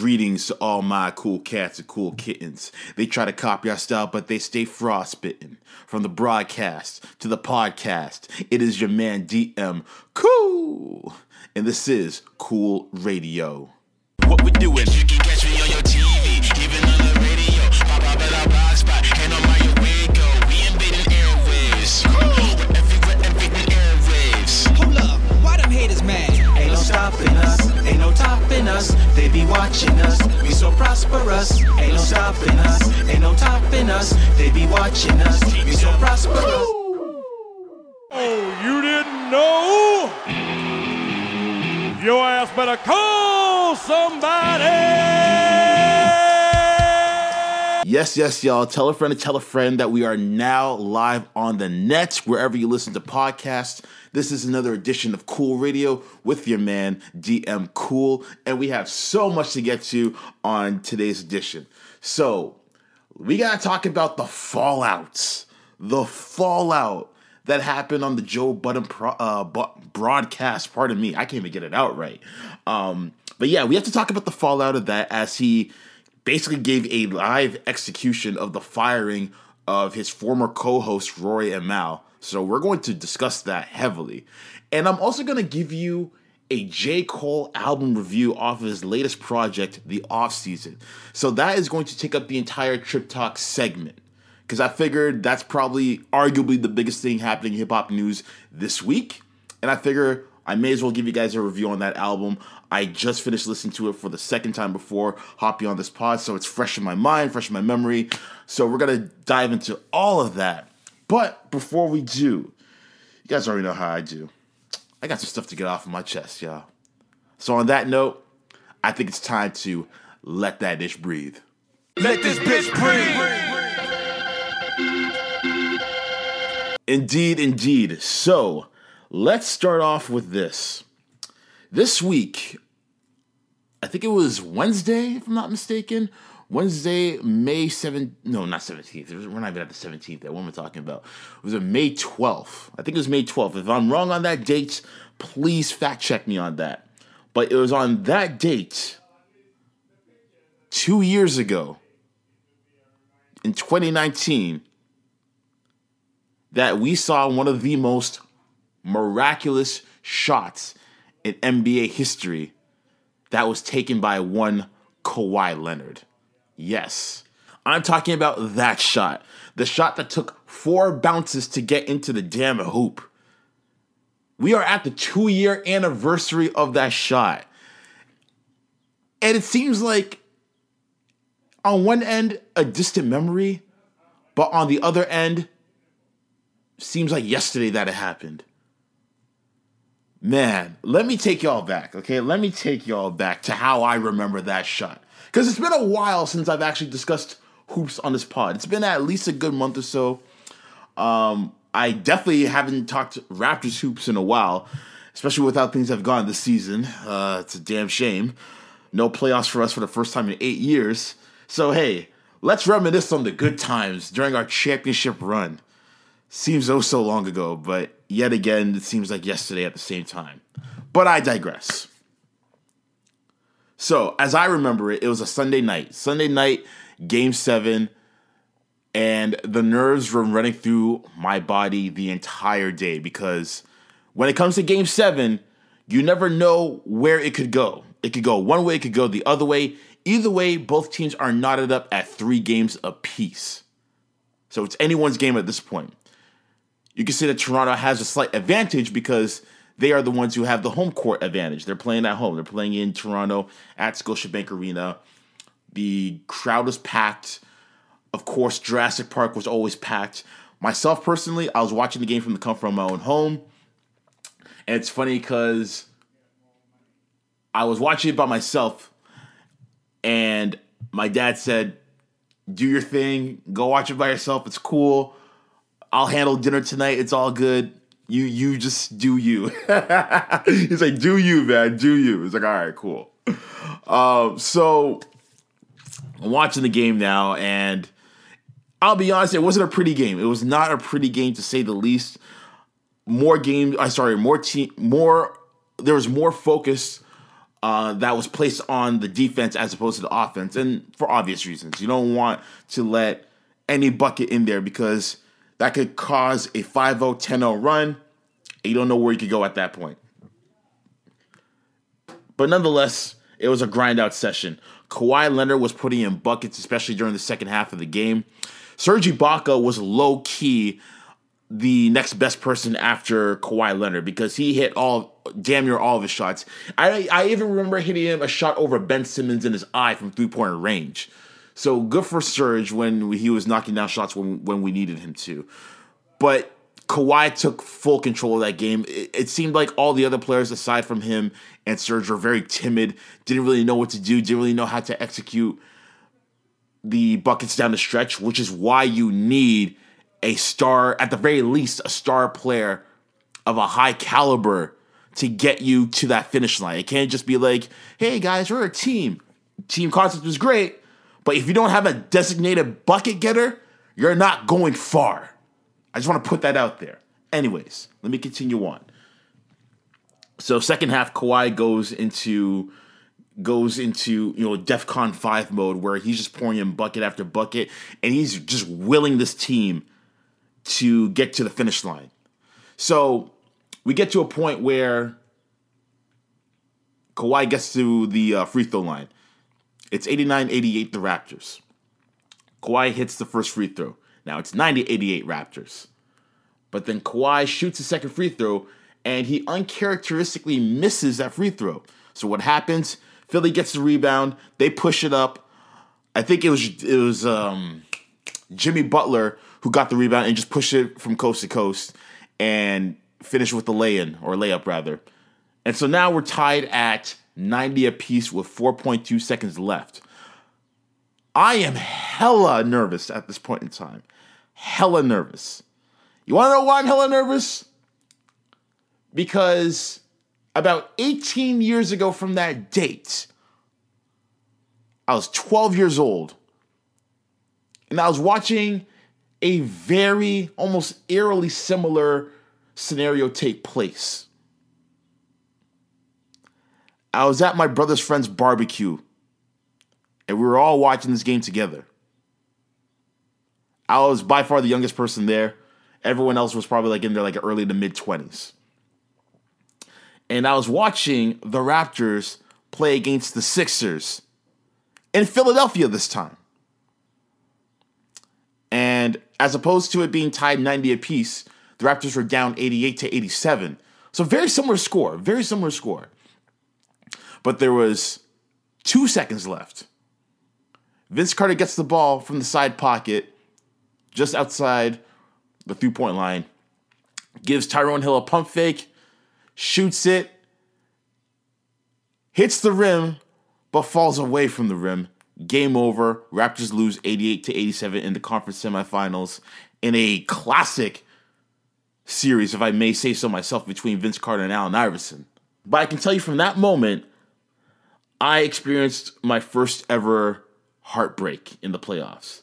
Greetings to all my cool cats and cool kittens. They try to copy our style, but they stay frostbitten. From the broadcast to the podcast, it is your man DM Cool. And this is Cool Radio. What we doing? Us. They be watching us, we so prosperous. Ain't no stopping us, ain't no topping us. They be watching us, we so prosperous. Oh, you didn't know? Your ass better call somebody! Yes, yes, y'all. Tell a friend to tell a friend that we are now live on the net wherever you listen to podcasts. This is another edition of Cool Radio with your man, DM Cool. And we have so much to get to on today's edition. So, we got to talk about the fallouts. The fallout that happened on the Joe Budden pro- uh, broadcast. Pardon me, I can't even get it out right. Um, but yeah, we have to talk about the fallout of that as he basically gave a live execution of the firing of his former co-host Rory and Mal. So we're going to discuss that heavily. And I'm also going to give you a J. Cole album review off of his latest project, The Off Season. So that is going to take up the entire Trip Talk segment. Because I figured that's probably arguably the biggest thing happening in hip hop news this week. And I figure I may as well give you guys a review on that album. I just finished listening to it for the second time before hopping on this pod, so it's fresh in my mind, fresh in my memory. So we're gonna dive into all of that. But before we do, you guys already know how I do. I got some stuff to get off of my chest, y'all. So on that note, I think it's time to let that dish breathe. Let this bitch breathe! Indeed, indeed. So let's start off with this. This week, I think it was Wednesday, if I'm not mistaken. Wednesday, May 7th. No, not 17th. We're not even at the 17th. What am I talking about? It was a May 12th. I think it was May 12th. If I'm wrong on that date, please fact check me on that. But it was on that date, two years ago, in 2019, that we saw one of the most miraculous shots in NBA history that was taken by one Kawhi Leonard. Yes, I'm talking about that shot. The shot that took four bounces to get into the damn hoop. We are at the two year anniversary of that shot. And it seems like, on one end, a distant memory, but on the other end, seems like yesterday that it happened. Man, let me take y'all back, okay? Let me take y'all back to how I remember that shot. Because it's been a while since I've actually discussed hoops on this pod. It's been at least a good month or so. Um, I definitely haven't talked Raptors hoops in a while, especially with how things have gone this season. Uh, it's a damn shame. No playoffs for us for the first time in eight years. So, hey, let's reminisce on the good times during our championship run seems oh so long ago, but yet again, it seems like yesterday at the same time. But I digress. So, as I remember it, it was a Sunday night. Sunday night, game seven, and the nerves were running through my body the entire day because when it comes to game seven, you never know where it could go. It could go one way, it could go the other way. Either way, both teams are knotted up at three games apiece. So it's anyone's game at this point you can say that Toronto has a slight advantage because they are the ones who have the home court advantage. They're playing at home. They're playing in Toronto at Scotiabank Arena. The crowd was packed. Of course, Jurassic Park was always packed. Myself personally, I was watching the game from the comfort of my own home. And it's funny because I was watching it by myself and my dad said, Do your thing, go watch it by yourself, it's cool. I'll handle dinner tonight. It's all good. You you just do you. He's like, do you, man, do you. It's like, all right, cool. Um, so I'm watching the game now, and I'll be honest, it wasn't a pretty game. It was not a pretty game to say the least. More game, I sorry, more team, more. There was more focus uh, that was placed on the defense as opposed to the offense, and for obvious reasons. You don't want to let any bucket in there because that could cause a 5-0, 10-0 run. And you don't know where you could go at that point. But nonetheless, it was a grind out session. Kawhi Leonard was putting in buckets, especially during the second half of the game. Serge Ibaka was low key the next best person after Kawhi Leonard because he hit all damn near all of his shots. I I even remember hitting him a shot over Ben Simmons in his eye from three point range. So good for Serge when he was knocking down shots when when we needed him to. But Kawhi took full control of that game. It, it, seemed like all the other players aside from him and Serge were very timid, didn't really know what to do, didn't really know how to execute the buckets down the stretch, which is why you need a star, at the very least, a star player of a high caliber to get you to that finish line. It can't just be like, hey guys, we're a team. Team concept was great, but if you don't have a designated bucket getter, you're not going far. I just want to put that out there. Anyways, let me continue on. So second half, Kawhi goes into goes into you know DefCon five mode where he's just pouring in bucket after bucket, and he's just willing this team to get to the finish line. So we get to a point where Kawhi gets to the uh, free throw line. It's 89-88 the Raptors. Kawhi hits the first free throw. Now it's 90 88 Raptors. But then Kawhi shoots a second free throw and he uncharacteristically misses that free throw. So what happens? Philly gets the rebound. They push it up. I think it was it was um, Jimmy Butler who got the rebound and just pushed it from coast to coast and finished with the lay-in or layup rather. And so now we're tied at 90 apiece with 4.2 seconds left. I am hella nervous at this point in time. Hella nervous. You want to know why I'm hella nervous? Because about 18 years ago from that date, I was 12 years old. And I was watching a very, almost eerily similar scenario take place. I was at my brother's friend's barbecue and we were all watching this game together. I was by far the youngest person there. Everyone else was probably like in their like early to mid 20s. And I was watching the Raptors play against the Sixers in Philadelphia this time. And as opposed to it being tied 90 apiece, the Raptors were down 88 to 87. So very similar score, very similar score. But there was two seconds left. Vince Carter gets the ball from the side pocket, just outside the three point line, gives Tyrone Hill a pump fake, shoots it, hits the rim, but falls away from the rim. Game over. Raptors lose 88 to 87 in the conference semifinals in a classic series, if I may say so myself, between Vince Carter and Allen Iverson. But I can tell you from that moment, I experienced my first ever heartbreak in the playoffs.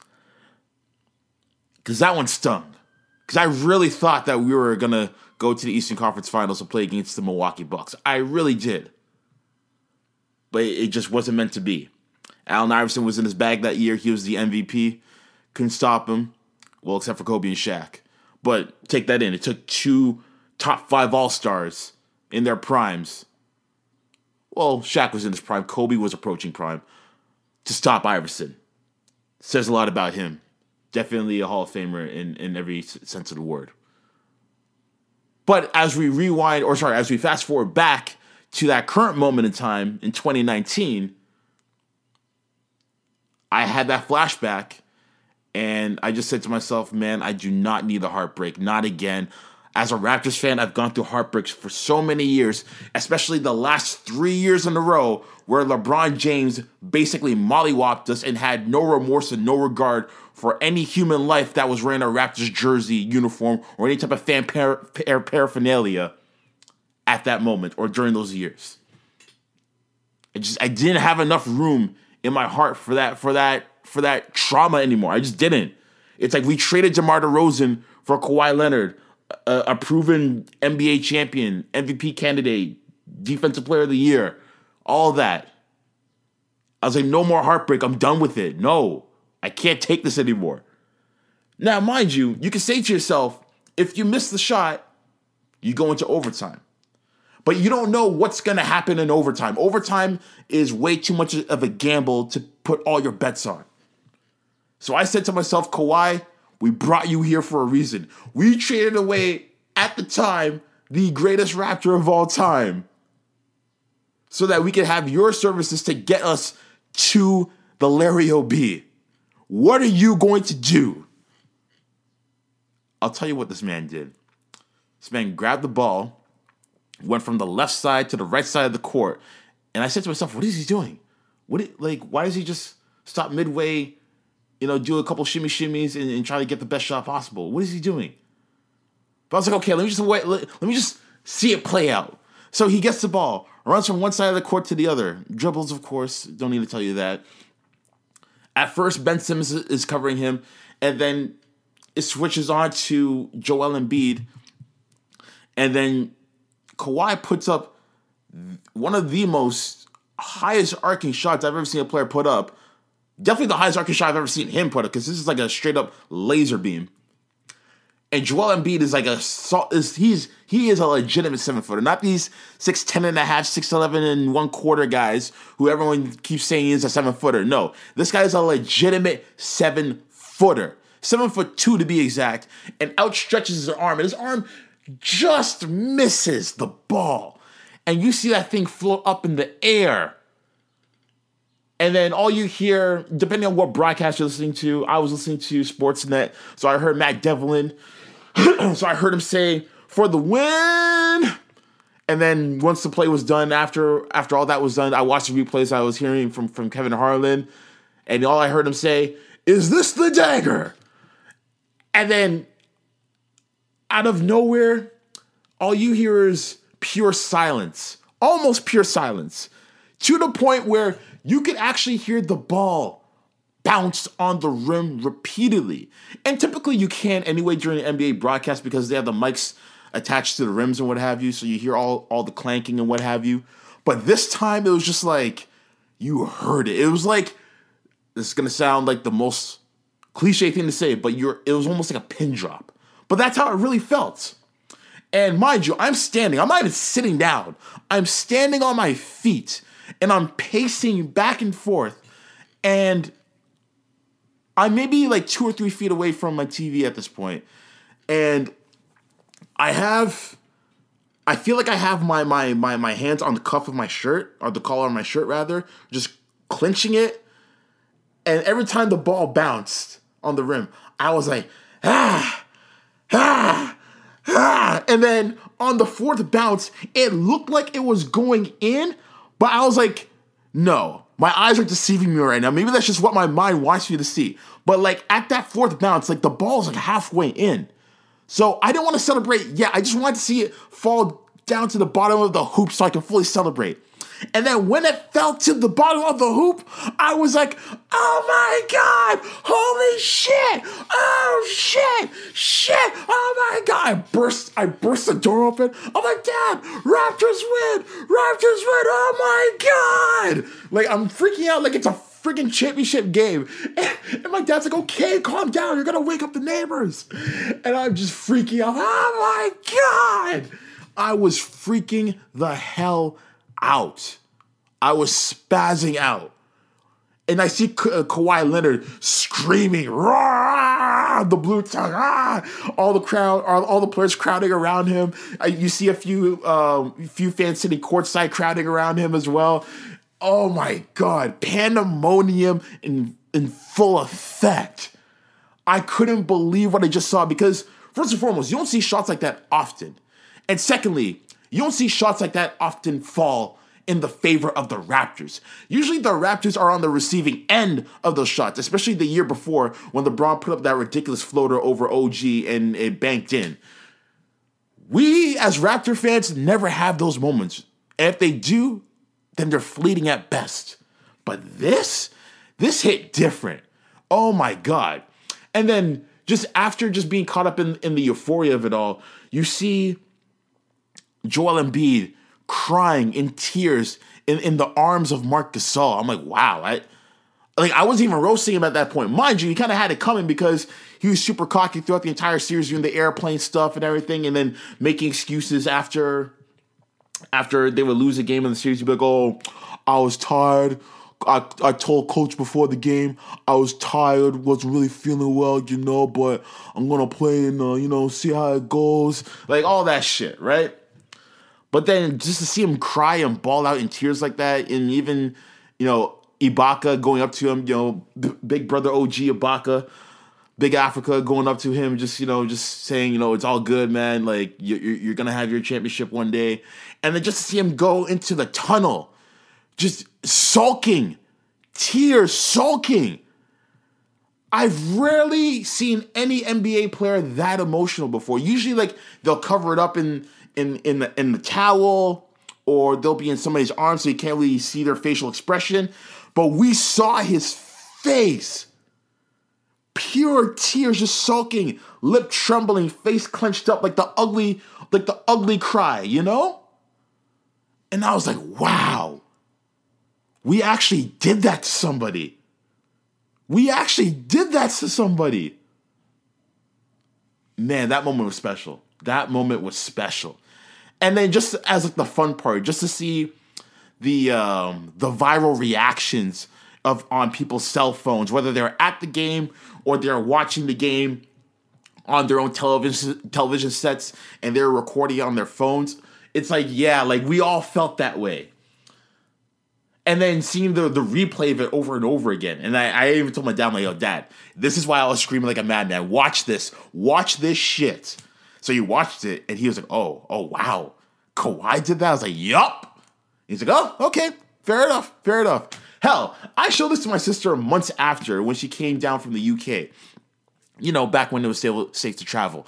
Because that one stung. Because I really thought that we were going to go to the Eastern Conference Finals and play against the Milwaukee Bucks. I really did. But it just wasn't meant to be. Allen Iverson was in his bag that year. He was the MVP. Couldn't stop him. Well, except for Kobe and Shaq. But take that in. It took two top five All Stars in their primes. Well, Shaq was in his prime. Kobe was approaching prime to stop Iverson. Says a lot about him. Definitely a Hall of Famer in, in every sense of the word. But as we rewind, or sorry, as we fast forward back to that current moment in time in 2019, I had that flashback and I just said to myself, man, I do not need a heartbreak. Not again. As a Raptors fan, I've gone through heartbreaks for so many years, especially the last three years in a row where LeBron James basically mollywopped us and had no remorse and no regard for any human life that was wearing a Raptors jersey, uniform, or any type of fan par- par- paraphernalia at that moment or during those years. I just I didn't have enough room in my heart for that for that for that trauma anymore. I just didn't. It's like we traded DeMar DeRozan for Kawhi Leonard, a, a proven NBA champion, MVP candidate, defensive player of the year, all that. I was like, no more heartbreak. I'm done with it. No, I can't take this anymore. Now, mind you, you can say to yourself, if you miss the shot, you go into overtime. But you don't know what's going to happen in overtime. Overtime is way too much of a gamble to put all your bets on. So I said to myself, Kawhi, we brought you here for a reason. We traded away, at the time, the greatest Raptor of all time so that we can have your services to get us to the Larry OB. What are you going to do? I'll tell you what this man did. This man grabbed the ball, went from the left side to the right side of the court, and I said to myself, "What is he doing? What like? Why does he just stop midway? You know, do a couple shimmy shimmies and, and try to get the best shot possible? What is he doing?" But I was like, "Okay, let me just wait. Let, let me just see it play out." So he gets the ball, runs from one side of the court to the other, dribbles, of course. Don't need to tell you that. At first, Ben Simmons is covering him, and then it switches on to Joel Embiid, and then Kawhi puts up one of the most highest arcing shots I've ever seen a player put up. Definitely the highest arcing shot I've ever seen him put up because this is like a straight up laser beam. And Joel Embiid is like a is he's he is a legitimate seven footer, not these six ten and a half, six eleven and one quarter guys who everyone keeps saying is a seven footer. No, this guy is a legitimate seven footer, seven foot two to be exact, and outstretches his arm, and his arm just misses the ball, and you see that thing float up in the air. And then all you hear, depending on what broadcast you're listening to, I was listening to Sportsnet, so I heard Matt Devlin. so I heard him say, "For the win." And then once the play was done, after after all that was done, I watched the replays. I was hearing from from Kevin Harlan, and all I heard him say, "Is this the dagger?" And then out of nowhere, all you hear is pure silence, almost pure silence, to the point where you could actually hear the ball bounce on the rim repeatedly. And typically you can anyway during an NBA broadcast because they have the mics attached to the rims and what have you, so you hear all, all the clanking and what have you. But this time it was just like you heard it. It was like this is gonna sound like the most cliche thing to say, but you're it was almost like a pin drop. But that's how it really felt. And mind you, I'm standing, I'm not even sitting down. I'm standing on my feet and I'm pacing back and forth. And I may be like two or three feet away from my TV at this. And I have I feel like I have my my my my hands on the cuff of my shirt, or the collar of my shirt rather, just clenching it. And every time the ball bounced on the rim, I was like, ah, ah, ah. And then on the fourth bounce, it looked like it was going in, but I was like, no, my eyes are deceiving me right now. Maybe that's just what my mind wants me to see. But like at that fourth bounce, like the ball's like halfway in. So I didn't want to celebrate yet. I just wanted to see it fall down to the bottom of the hoop so I can fully celebrate. And then when it fell to the bottom of the hoop, I was like, oh my God, holy shit, oh shit, shit, oh my God. I burst, I burst the door open. I'm like, Dad, Raptors win, Raptors win, oh my God. Like, I'm freaking out like it's a freaking championship game. And, and my dad's like, okay, calm down, you're gonna wake up the neighbors. And I'm just freaking out, oh my God. I was freaking the hell out. I was spazzing out. And I see Ka- uh, Kawhi Leonard screaming, Rah! the blue tongue, ah! all the crowd, all, all the players crowding around him. You see a few, um, few fans sitting courtside crowding around him as well. Oh my God, pandemonium in in full effect. I couldn't believe what I just saw because first and foremost, you don't see shots like that often. And secondly, you don't see shots like that often fall in the favor of the Raptors. Usually the Raptors are on the receiving end of those shots, especially the year before when LeBron put up that ridiculous floater over OG and it banked in. We as Raptor fans never have those moments. And if they do, then they're fleeting at best. But this, this hit different. Oh my God. And then just after just being caught up in, in the euphoria of it all, you see Joel Embiid crying in tears in, in the arms of Marc Gasol. I'm like, wow, I like I wasn't even roasting him at that point. Mind you, he kind of had it coming because he was super cocky throughout the entire series doing the airplane stuff and everything, and then making excuses after after they would lose a game in the series. He'd be like, "Oh, I was tired. I, I told coach before the game I was tired, wasn't really feeling well, you know, but I'm gonna play and uh, you know see how it goes, like all that shit, right? But then just to see him cry and ball out in tears like that, and even you know Ibaka going up to him, you know, Big Brother OG Ibaka, Big Africa going up to him, just you know, just saying, you know, it's all good, man. Like you're you're gonna have your championship one day, and then just to see him go into the tunnel, just sulking, tears sulking. I've rarely seen any NBA player that emotional before. Usually, like they'll cover it up in in in the in the towel, or they'll be in somebody's arms so you can't really see their facial expression. But we saw his face, pure tears, just sulking, lip trembling, face clenched up, like the ugly, like the ugly cry, you know. And I was like, wow, we actually did that to somebody. We actually did that to somebody. Man, that moment was special. That moment was special. And then just as like the fun part, just to see the um, the viral reactions of on people's cell phones, whether they're at the game or they're watching the game on their own television television sets and they're recording on their phones. It's like, yeah, like we all felt that way and then seeing the the replay of it over and over again. And I, I even told my dad, I'm like, yo, dad, this is why I was screaming like a madman. Watch this. Watch this shit. So he watched it and he was like, oh, oh wow. Kawhi did that. I was like, yup. He's like, oh, okay, fair enough, fair enough. Hell, I showed this to my sister months after when she came down from the UK. You know, back when it was safe to travel.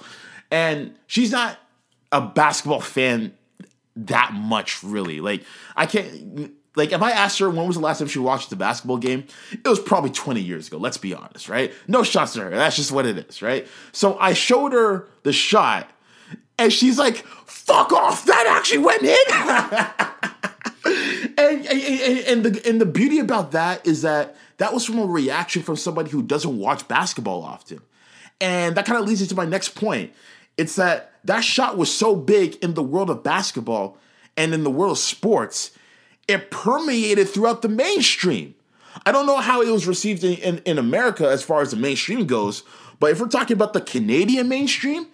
And she's not a basketball fan that much, really. Like, I can't like if I asked her when was the last time she watched a basketball game, it was probably 20 years ago. Let's be honest, right? No shots to her. That's just what it is, right? So I showed her the shot, and she's like, "Fuck off! That actually went in." and, and, and the and the beauty about that is that that was from a reaction from somebody who doesn't watch basketball often, and that kind of leads me to my next point. It's that that shot was so big in the world of basketball and in the world of sports it permeated throughout the mainstream. I don't know how it was received in, in, in, America as far as the mainstream goes, but if we're talking about the Canadian mainstream,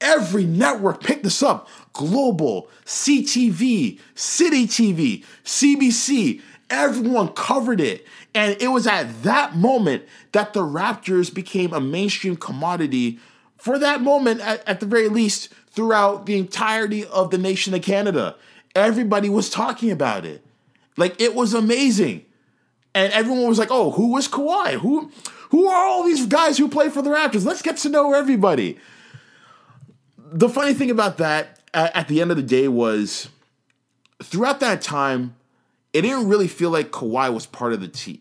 every network picked this up. Global, CTV, City TV, CBC, everyone covered it. And it was at that moment that the Raptors became a mainstream commodity for that moment, at, at the very least, throughout the entirety of the nation of Canada. Everybody was talking about it. Like it was amazing. And everyone was like, "Oh, who was Kawhi? Who who are all these guys who play for the Raptors? Let's get to know everybody." The funny thing about that at the end of the day was throughout that time, it didn't really feel like Kawhi was part of the team.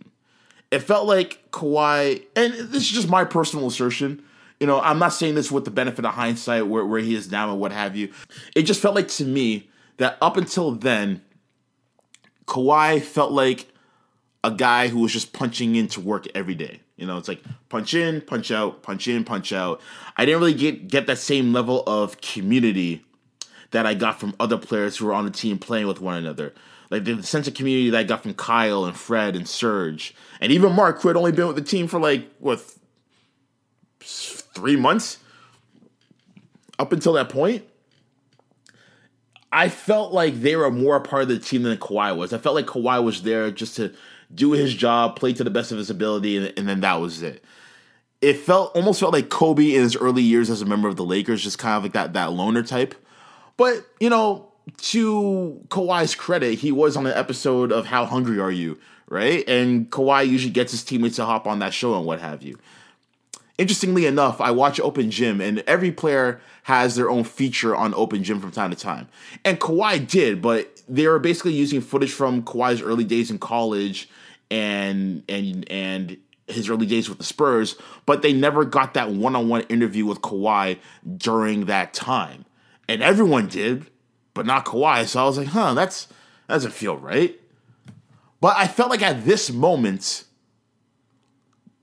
It felt like Kawhi, and this is just my personal assertion. You know, I'm not saying this with the benefit of hindsight where, where he is now and what have you. It just felt like to me that up until then, Kawhi felt like a guy who was just punching into work every day. You know, it's like punch in, punch out, punch in, punch out. I didn't really get get that same level of community that I got from other players who were on the team playing with one another. Like the sense of community that I got from Kyle and Fred and Serge and even Marc, who had only been with the team for like what three months up until that point. I felt like they were more a part of the team than Kawhi was. I felt like Kawhi was there just to do his job, play to the best of his ability, and, and then that was it. It felt almost felt like Kobe in his early years as a member of the Lakers, just kind of like that that loner type. But you know, to Kawhi's credit, he was on an episode of How Hungry Are You, right? And Kawhi usually gets his teammates to hop on that show and what have you. Interestingly enough, I watch Open Gym, and every player has their own feature on Open Gym from time to time. And Kawhi did, but they were basically using footage from Kawhi's early days in college and and and his early days with the Spurs, but they never got that one-on-one interview with Kawhi during that time. And everyone did, but not Kawhi. So I was like, huh, that's That doesn't feel right. But I felt like at this moment,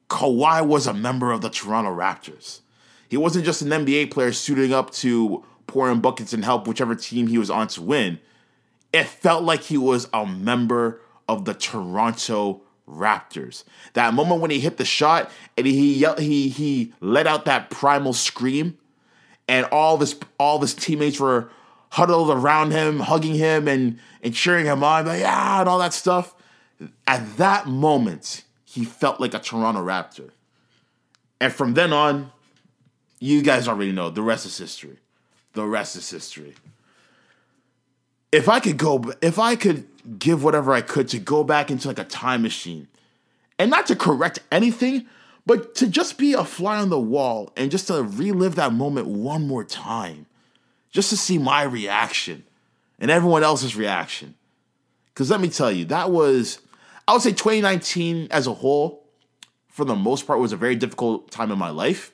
Kawhi was a member of the Toronto Raptors. He wasn't just an NBA player suiting up to pour in buckets and help whichever team he was on to win. It felt like he was a member of the Toronto Raptors. That moment when he hit the shot and he yelled, he he let out that primal scream, and all of his all his teammates were huddled around him, hugging him and and cheering him on, like yeah, and all that stuff. At that moment, he felt like a Toronto Raptor. And from then on, you guys already know the rest is history. The rest is history. If I could go, if I could give whatever I could to go back into like a time machine, and not to correct anything, but to just be a fly on the wall and just to relive that moment one more time, just to see my reaction and everyone else's reaction. Because let me tell you, that was, I would say 2019 as a whole, for the most part, was a very difficult time in my life.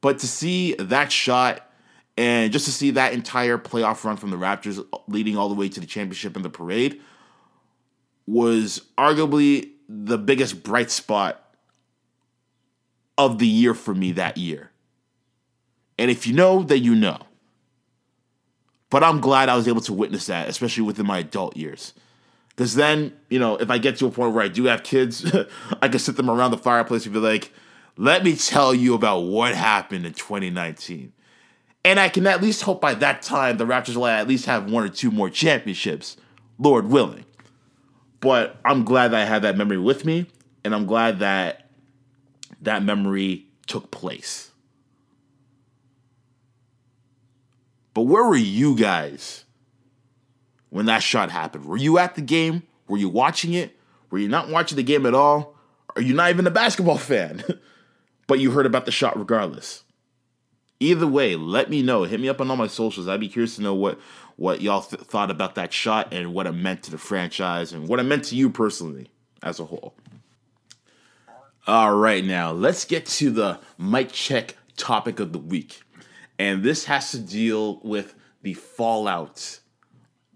But to see that shot and just to see that entire playoff run from the Raptors leading all the way to the championship and the parade was arguably the biggest bright spot of the year for me that year. And if you know, then you know. But I'm glad I was able to witness that, especially within my adult years. Because then, you know, if I get to a point where I do have kids, I can sit them around the fireplace and be like, let me tell you about what happened in 2019. And I can at least hope by that time the Raptors will at least have one or two more championships, Lord willing. But I'm glad that I had that memory with me, and I'm glad that that memory took place. But where were you guys when that shot happened? Were you at the game? Were you watching it? Were you not watching the game at all? Are you not even a basketball fan? but you heard about the shot regardless. Either way, let me know. Hit me up on all my socials. I'd be curious to know what what y'all th- thought about that shot and what it meant to the franchise and what it meant to you personally as a whole. All right, now let's get to the mic check topic of the week. And this has to deal with the fallout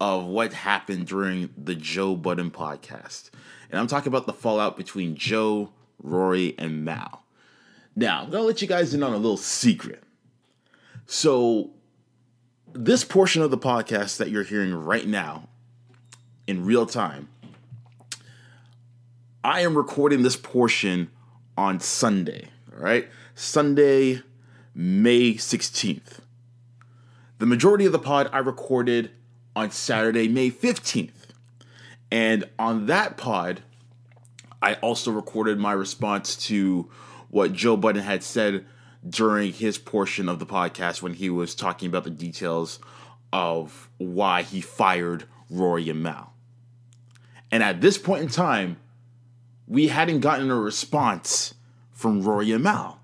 of what happened during the Joe Budden podcast. And I'm talking about the fallout between Joe, Rory, and Mal. Now, I'm going to let you guys in on a little secret. So, this portion of the podcast that you're hearing right now in real time, I am recording this portion on Sunday, all right? Sunday, May 16th. The majority of the pod I recorded on Saturday, May 15th. And on that pod, I also recorded my response to what Joe Budden had said during his portion of the podcast when he was talking about the details of why he fired Rory and Mal. And at this point in time, we hadn't gotten a response from Rory and Mal.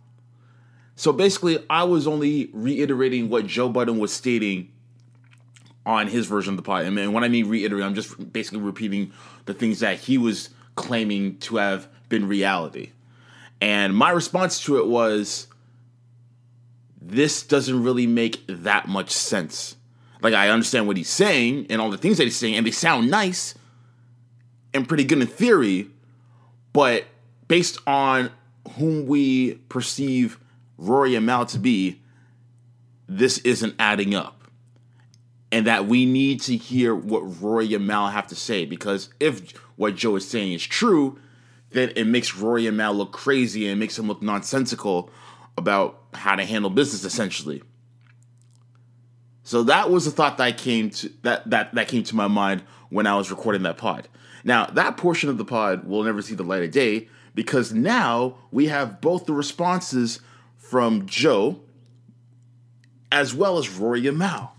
So basically, I was only reiterating what Joe Budden was stating on his version of the pod. And when I mean reiterate, I'm just basically repeating the things that he was claiming to have been reality. And my response to it was this doesn't really make that much sense. Like, I understand what he's saying and all the things that he's saying, and they sound nice and pretty good in theory, but based on whom we perceive Rory and Mal to be, this isn't adding up. And that we need to hear what Rory and Mal have to say because if what Joe is saying is true, then it makes Rory and Mal look crazy and makes them look nonsensical about how to handle business essentially. So that was a thought that I came to that that that came to my mind when I was recording that pod. Now, that portion of the pod will never see the light of day because now we have both the responses from Joe as well as Rory and Mal.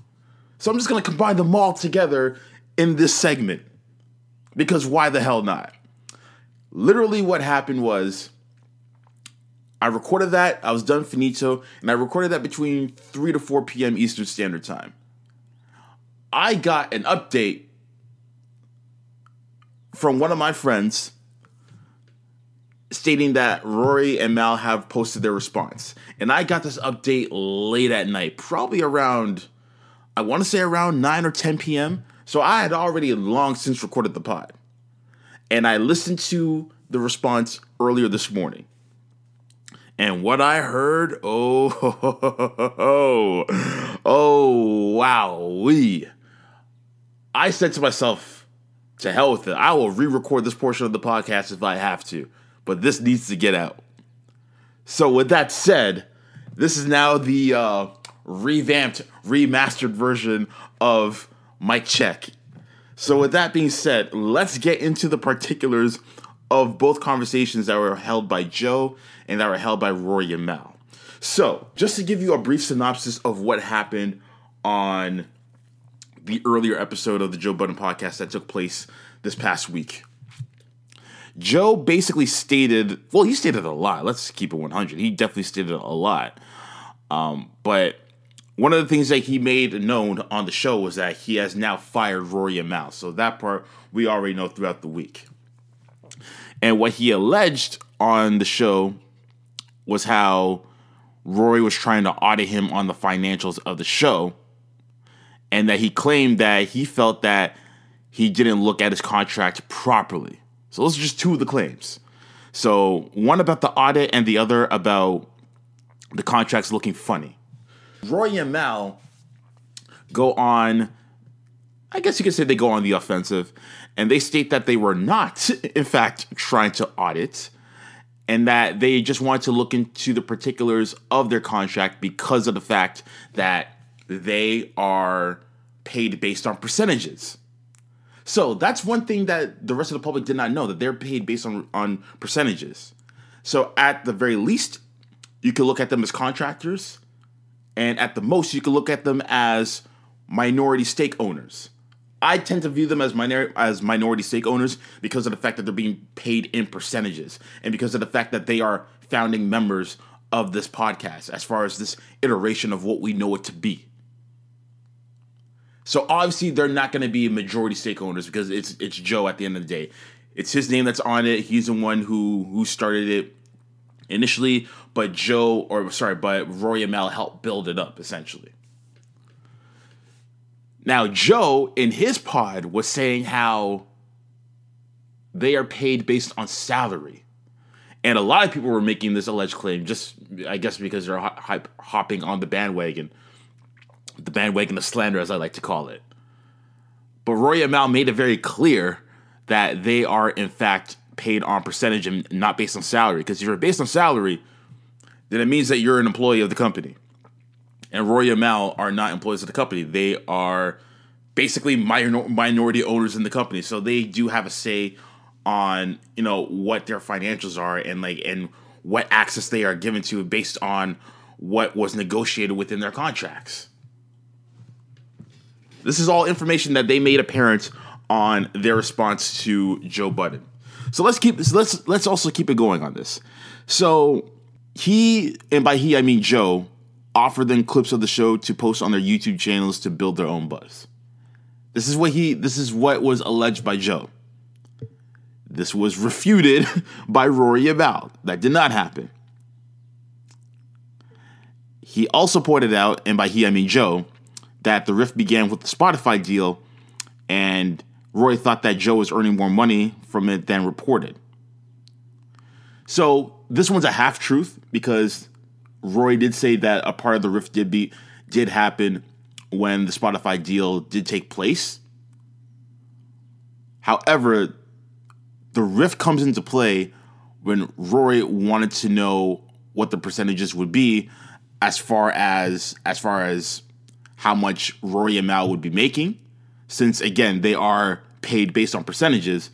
So I'm just going to combine them all together in this segment because why the hell not? Literally, what happened was I recorded that, I was done finito, and I recorded that between 3 to 4 p.m. Eastern Standard Time. I got an update from one of my friends stating that Rory and Mal have posted their response. And I got this update late at night, probably around, I want to say around 9 or 10 p.m. So I had already long since recorded the pod. And I listened to the response earlier this morning. And what I heard, oh, oh, oh, wow, we. I said to myself, to hell with it. I will re record this portion of the podcast if I have to, but this needs to get out. So, with that said, this is now the uh, revamped, remastered version of Mic Check. So, with that being said, let's get into the particulars of both conversations that were held by Joe and that were held by Rory and Mal. So, just to give you a brief synopsis of what happened on the earlier episode of the Joe Budden podcast that took place this past week. Joe basically stated, well, he stated a lot. Let's keep it 100. He definitely stated a lot. Um, but one of the things that he made known on the show was that he has now fired Rory and Mal. So that part we already know throughout the week. And what he alleged on the show was how Rory was trying to audit him on the financials of the show, and that he claimed that he felt that he didn't look at his contract properly. So those are just two of the claims. So one about the audit and the other about the contracts looking funny. Roy and Mal go on, I guess you could say they go on the offensive, and they state that they were not, in fact, trying to audit, and that they just wanted to look into the particulars of their contract because of the fact that they are paid based on percentages. So that's one thing that the rest of the public did not know that they're paid based on on percentages. So at the very least, you could look at them as contractors, and at the most, you could look at them as minority stake owners. I tend to view them as minor as minority stake owners because of the fact that they're being paid in percentages, and because of the fact that they are founding members of this podcast, as far as this iteration of what we know it to be. So obviously they're not going to be majority stake owners because it's it's Joe at the end of the day. It's his name that's on it. He's the one who who started it initially, but Joe or sorry, but Roy and Mel helped build it up essentially. Now Joe in his pod was saying how they are paid based on salary. And a lot of people were making this alleged claim just I guess because they're hop- hopping on the bandwagon the bandwagon of slander, as I like to call it. But Roy and Mal made it very clear that they are, in fact, paid on percentage and not based on salary. Because if you're based on salary, then it means that you're an employee of the company. And Roy and Mal are not employees of the company. They are basically minor- minority owners in the company. So they do have a say on, you know, what their financials are and like and what access they are given to based on what was negotiated within their contracts. This is all information that they made apparent on their response to Joe Budden. So let's keep let's let's also keep it going on this. So he and by he I mean Joe offered them clips of the show to post on their YouTube channels to build their own buzz. This is what he this is what was alleged by Joe. This was refuted by Rory about. That did not happen. He also pointed out, and by he I mean Joe, that the rift began with the Spotify deal, and Roy thought that Joe was earning more money from it than reported. So this one's a half truth because Roy did say that a part of the rift did be did happen when the Spotify deal did take place. However, the rift comes into play when Roy wanted to know what the percentages would be as far as as far as how much Rory and Mal would be making, since again they are paid based on percentages,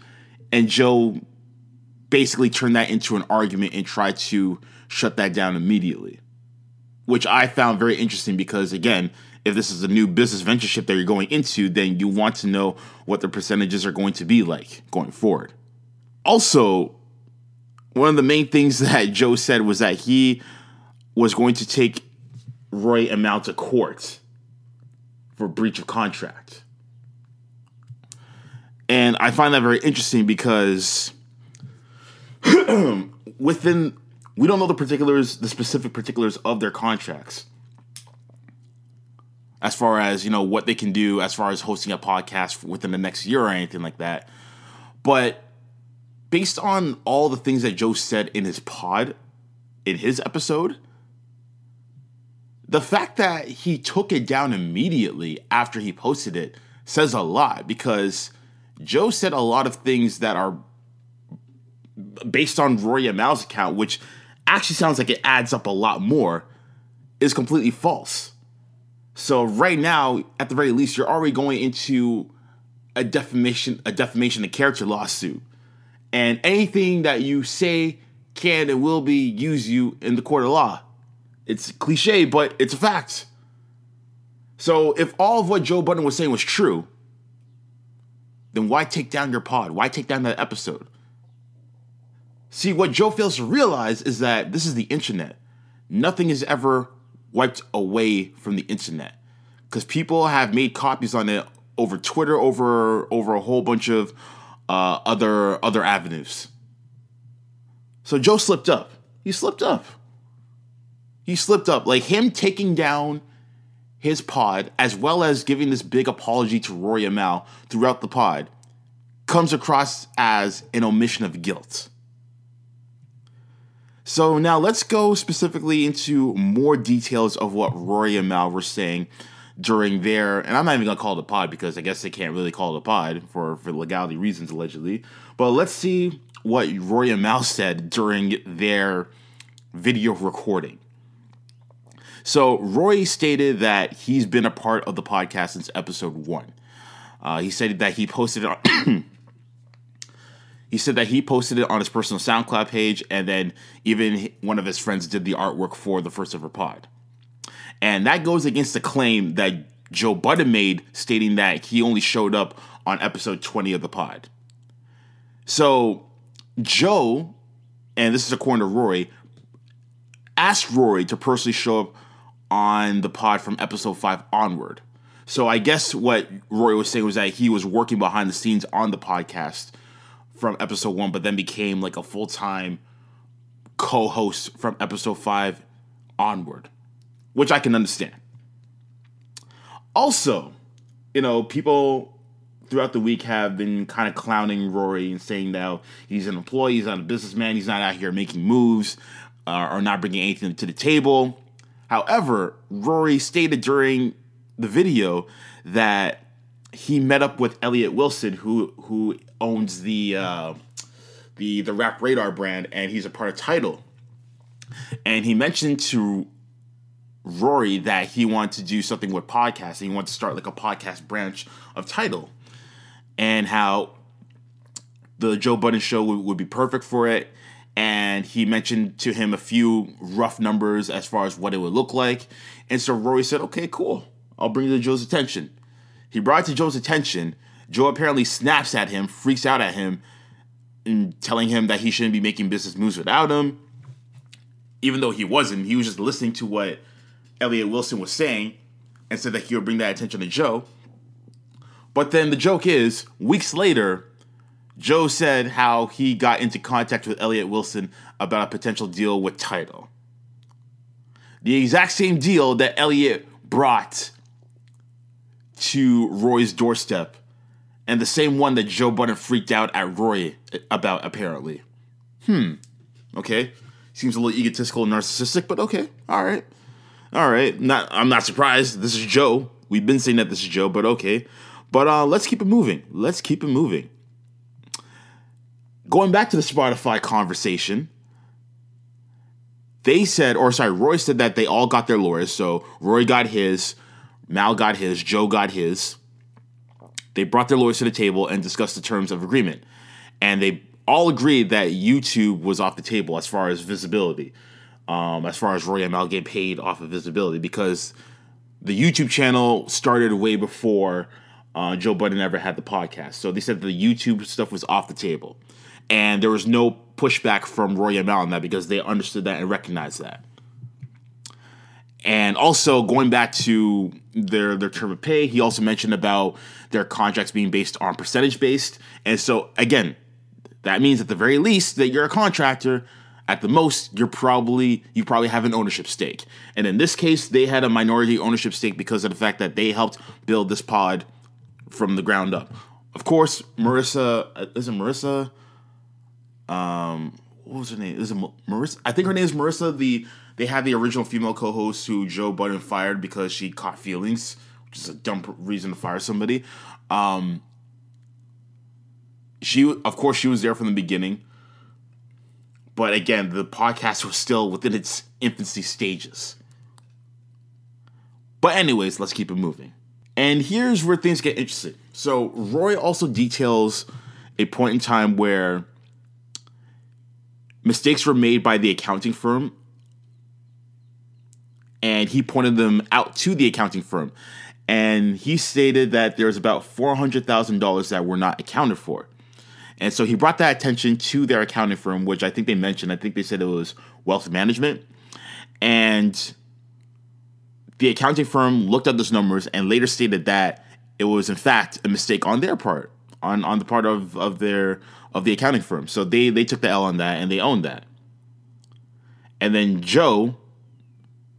and Joe basically turned that into an argument and tried to shut that down immediately, which I found very interesting because again, if this is a new business ventureship that you're going into, then you want to know what the percentages are going to be like going forward. Also, one of the main things that Joe said was that he was going to take Roy Mal to court for breach of contract. And I find that very interesting because within we don't know the particulars, the specific particulars of their contracts. as far as you know what they can do as far as hosting a podcast within the next year or anything like that. But based on all the things that Joe said in his pod, in his episode, the fact that he took it down immediately after he posted it says a lot because Joe said a lot of things that are based on Rory Amal's account, which actually sounds like it adds up a lot more, is completely false. So right now, at the very least, you're already going into a defamation, a defamation of character lawsuit, and anything that you say can and will be use you in the court of law. It's cliche, but it's a fact. So if all of what Joe Budden was saying was true, then why take down your pod? Why take down that episode? See, what Joe fails to realize is that this is the internet. Nothing is ever wiped away from the internet because people have made copies on it over Twitter, over over a whole bunch of uh, other other avenues. So Joe slipped up. He slipped up. He slipped up. Like him taking down his pod, as well as giving this big apology to Rory Amal throughout the pod, comes across as an omission of guilt. So now let's go specifically into more details of what Rory and Mal were saying during their, and I'm not even gonna call it a pod because I guess they can't really call it a pod for for legality reasons allegedly. But let's see what Rory and Mal said during their video recording. So Roy stated that he's been a part of the podcast since episode one. Uh, he said that he posted it on. He said that he posted it on his personal SoundCloud page, and then even one of his friends did the artwork for the first ever pod. And that goes against the claim that Joe Budden made, stating that he only showed up on episode 20 of the pod. So, Joe, and this is according to Rory, asked Rory to personally show up on the pod from episode 5 onward. So, I guess what Rory was saying was that he was working behind the scenes on the podcast from episode one, but then became like a full time co host from episode five onward, which I can understand. Also, you know, people throughout the week have been kind of clowning Rory and saying that he's an employee, he's not a businessman, he's not out here making moves uh, or not bringing anything to the table. However, Rory stated during the video that he met up with Elliott Wilson, who who owns the uh, the the Rap Radar brand, and he's a part of Tidal. And he mentioned to Rory that he wanted to do something with podcasting. He wanted to start like a podcast branch of Tidal, and how the Joe Budden show would, would be perfect for it. And he mentioned to him a few rough numbers as far as what it would look like. And so Rory said, "Okay, cool. I'll bring it to Joe's attention." He brought it to Joe's attention. Joe apparently snaps at him, freaks out at him, and telling him that he shouldn't be making business moves without him. Even though he wasn't, he was just listening to what Elliott Wilson was saying and said that he would bring that attention to Joe. But then the joke is, weeks later, Joe said how he got into contact with Elliott Wilson about a potential deal with Tidal. The exact same deal that Elliott brought to Roy's doorstep, and the same one that Joe Budden freaked out at Roy about, apparently. Hmm. Okay. Seems a little egotistical and narcissistic, but okay. All right. All right. Not. I'm not surprised. This is Joe. We've been saying that this is Joe, but okay. But uh, let's keep it moving. Let's keep it moving. Going back to the Spotify conversation, they said, or sorry, Roy said that they all got their lawyers. So Roy got his, Mal got his, Joe got his. They brought their lawyers to the table and discussed the terms of agreement. And they all agreed that YouTube was off the table as far as visibility, um, as far as Roy and Mal getting paid off of visibility, because the YouTube channel started way before uh, Joe Budden ever had the podcast. So they said the YouTube stuff was off the table. And there was no pushback from Roy and Mal on that because they understood that and recognized that. And also going back to their their term of pay, he also mentioned about their contracts being based on percentage based. And so again, that means at the very least that you're a contractor at the most, you're probably you probably have an ownership stake. And in this case, they had a minority ownership stake because of the fact that they helped build this pod from the ground up. Of course, Marissa uh, is it Marissa? Um, what was her name? Is it Ma- Marissa? I think her name is Marissa. The they had the original female co-host who Joe Budden fired because she caught feelings, which is a dumb reason to fire somebody. Um, she, of course, she was there from the beginning. But again, the podcast was still within its infancy stages. But, anyways, let's keep it moving. And here's where things get interesting. So, Roy also details a point in time where mistakes were made by the accounting firm, and he pointed them out to the accounting firm. And he stated that there's about $400,000 that were not accounted for. And so he brought that attention to their accounting firm, which I think they mentioned. I think they said it was wealth management. And the accounting firm looked at those numbers and later stated that it was in fact a mistake on their part, on, on the part of, of their of the accounting firm. So they they took the L on that and they owned that. And then Joe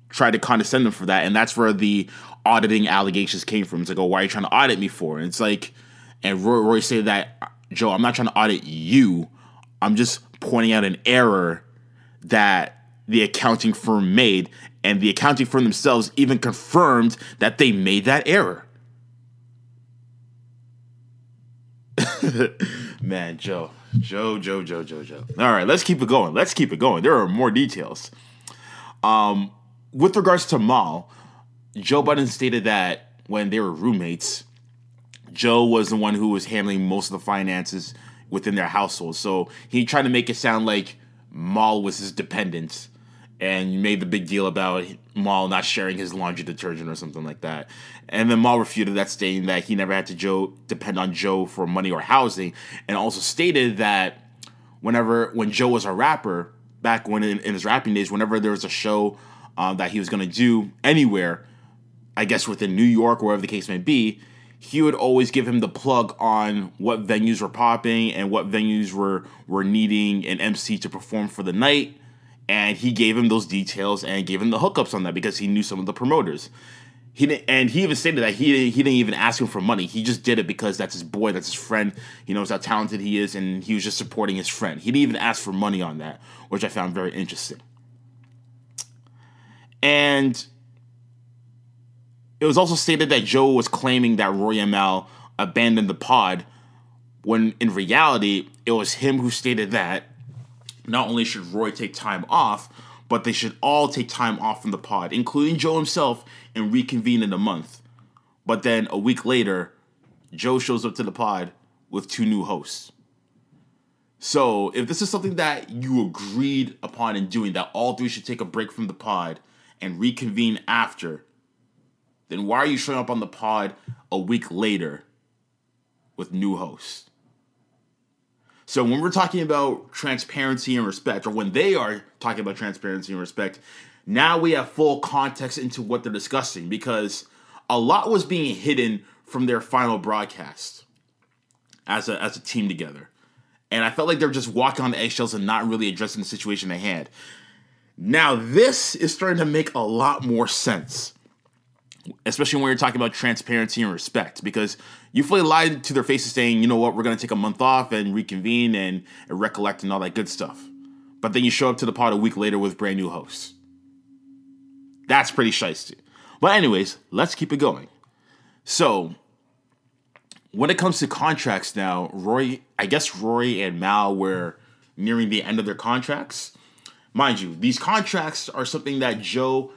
tried to condescend them for that, and that's where the auditing allegations came from. It's like, oh, why are you trying to audit me for? And it's like, and Roy, Roy said that, Joe, I'm not trying to audit you. I'm just pointing out an error that the accounting firm made, and the accounting firm themselves even confirmed that they made that error. Man, Joe, Joe, Joe, Joe, Joe, Joe. All right, let's keep it going. Let's keep it going. There are more details. Um, with regards to Mal, Joe Budden stated that when they were roommates, Joe was the one who was handling most of the finances within their household. So he tried to make it sound like Mal was his dependent and you made the big deal about Mal not sharing his laundry detergent or something like that. And then Mal refuted that, stating that he never had to Joe depend on Joe for money or housing, and also stated that whenever when Joe was a rapper back when in, in his rapping days, whenever there was a show um, that he was going to do anywhere, I guess within New York or wherever the case may be, he would always give him the plug on what venues were popping and what venues were were needing an MC to perform for the night. And he gave him those details and gave him the hookups on that because he knew some of the promoters. He didn't, and he even stated that he he didn't even ask him for money. He just did it because that's his boy, that's his friend. He knows how talented he is, and he was just supporting his friend. He didn't even ask for money on that, which I found very interesting. And it was also stated that Joe was claiming that Roy ML abandoned the pod, when in reality, it was him who stated that not only should Roy take time off, but they should all take time off from the pod, including Joe himself, and reconvene in a month. But then a week later, Joe shows up to the pod with two new hosts. So if this is something that you agreed upon in doing, that all three should take a break from the pod and reconvene after, then why are you showing up on the pod a week later with new hosts? So when we're talking about transparency and respect, or when they are talking about transparency and respect, now we have full context into what they're discussing because a lot was being hidden from their final broadcast as a as a team together. And I felt like they're just walking on the eggshells and not really addressing the situation at hand. Now this is starting to make a lot more sense especially when you're talking about transparency and respect, because you fully lied to their faces saying, you know what, we're going to take a month off and reconvene and, and, recollect and all that good stuff. But then you show up to the pod a week later with brand new hosts. That's pretty shisty. But, anyways, let's keep it going. So, when it comes to contracts now, Roy, I guess Roy and Mal were nearing the end of their contracts. Mind you, these contracts are something that Joe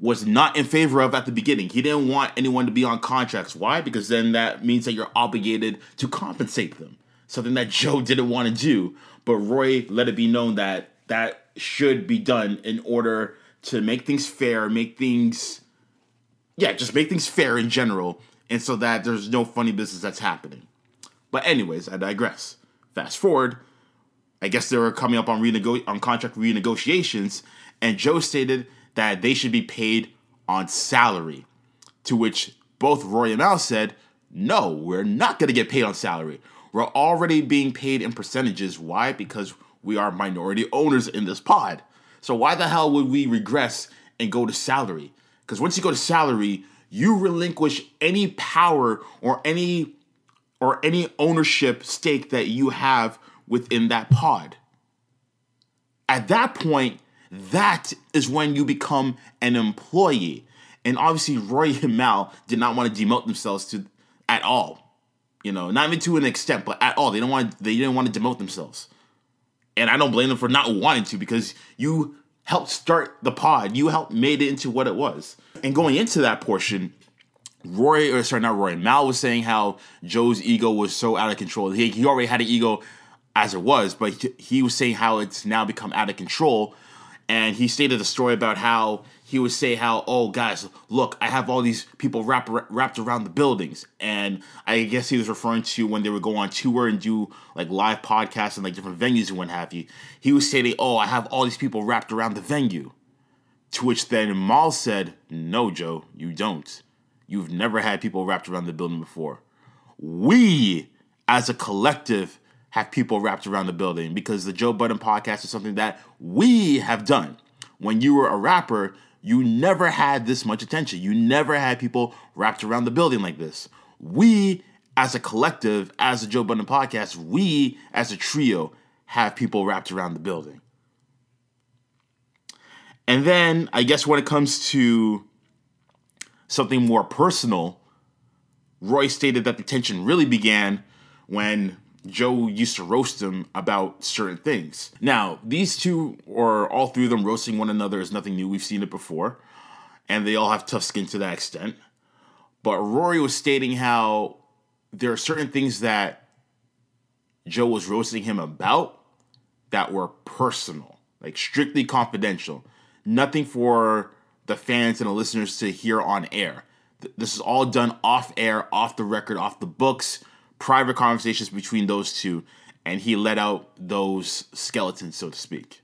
was not in favor of at the beginning. He didn't want anyone to be on contracts. Why? Because then that means that you're obligated to compensate them. Something that Joe didn't want to do. But Roy let it be known that that should be done in order to make things fair, make things, yeah, just make things fair in general, and so that there's no funny business that's happening. But anyways, I digress. Fast forward, I guess they were coming up on renego- on contract renegotiations, and Joe stated that they should be paid on salary. To which both Roy and Mal said, no, we're not going to get paid on salary. We're already being paid in percentages. Why? Because we are minority owners in this pod. So why the hell would we regress and go to salary? Because once you go to salary, you relinquish any power or any or any ownership stake that you have within that pod. At that point, that is when you become an employee. And obviously, Roy and Mal did not want to demote themselves to at all. You know, not even to an extent, but at all. They don't want they didn't want to demote themselves. And I don't blame them for not wanting to because you helped start the pod. You helped made it into what it was. And going into that portion, Roy, or sorry, not Roy, Mal was saying how Joe's ego was so out of control. He, he already had an ego as it was, but he, he was saying how it's now become out of control. And he stated a story about how he would say how, oh guys, look, I have all these people wrapped wrapped around the buildings, and I guess he was referring to when they would go on tour and do like live podcasts and like different venues and what have you. He was saying, oh, I have all these people wrapped around the venue. To which then Mal said, no, Joe, you don't. You've never had people wrapped around the building before. We, as a collective, have people wrapped around the building because the Joe Budden podcast is something that we have done. When you were a rapper, you never had this much attention. You never had people wrapped around the building like this. We, as a collective, as a Joe Budden podcast, we, as a trio, have people wrapped around the building. And then I guess when it comes to something more personal, Roy stated that the tension really began when Joe used to roast him about certain things. Now, these two, or all three of them, roasting one another is nothing new. We've seen it before, and they all have tough skin to that extent. But Rory was stating how there are certain things that Joe was roasting him about that were personal, like strictly confidential. Nothing for the fans and the listeners to hear on air. This is all done off air, off the record, off the books, private conversations between those two, and he let out those skeletons, so to speak.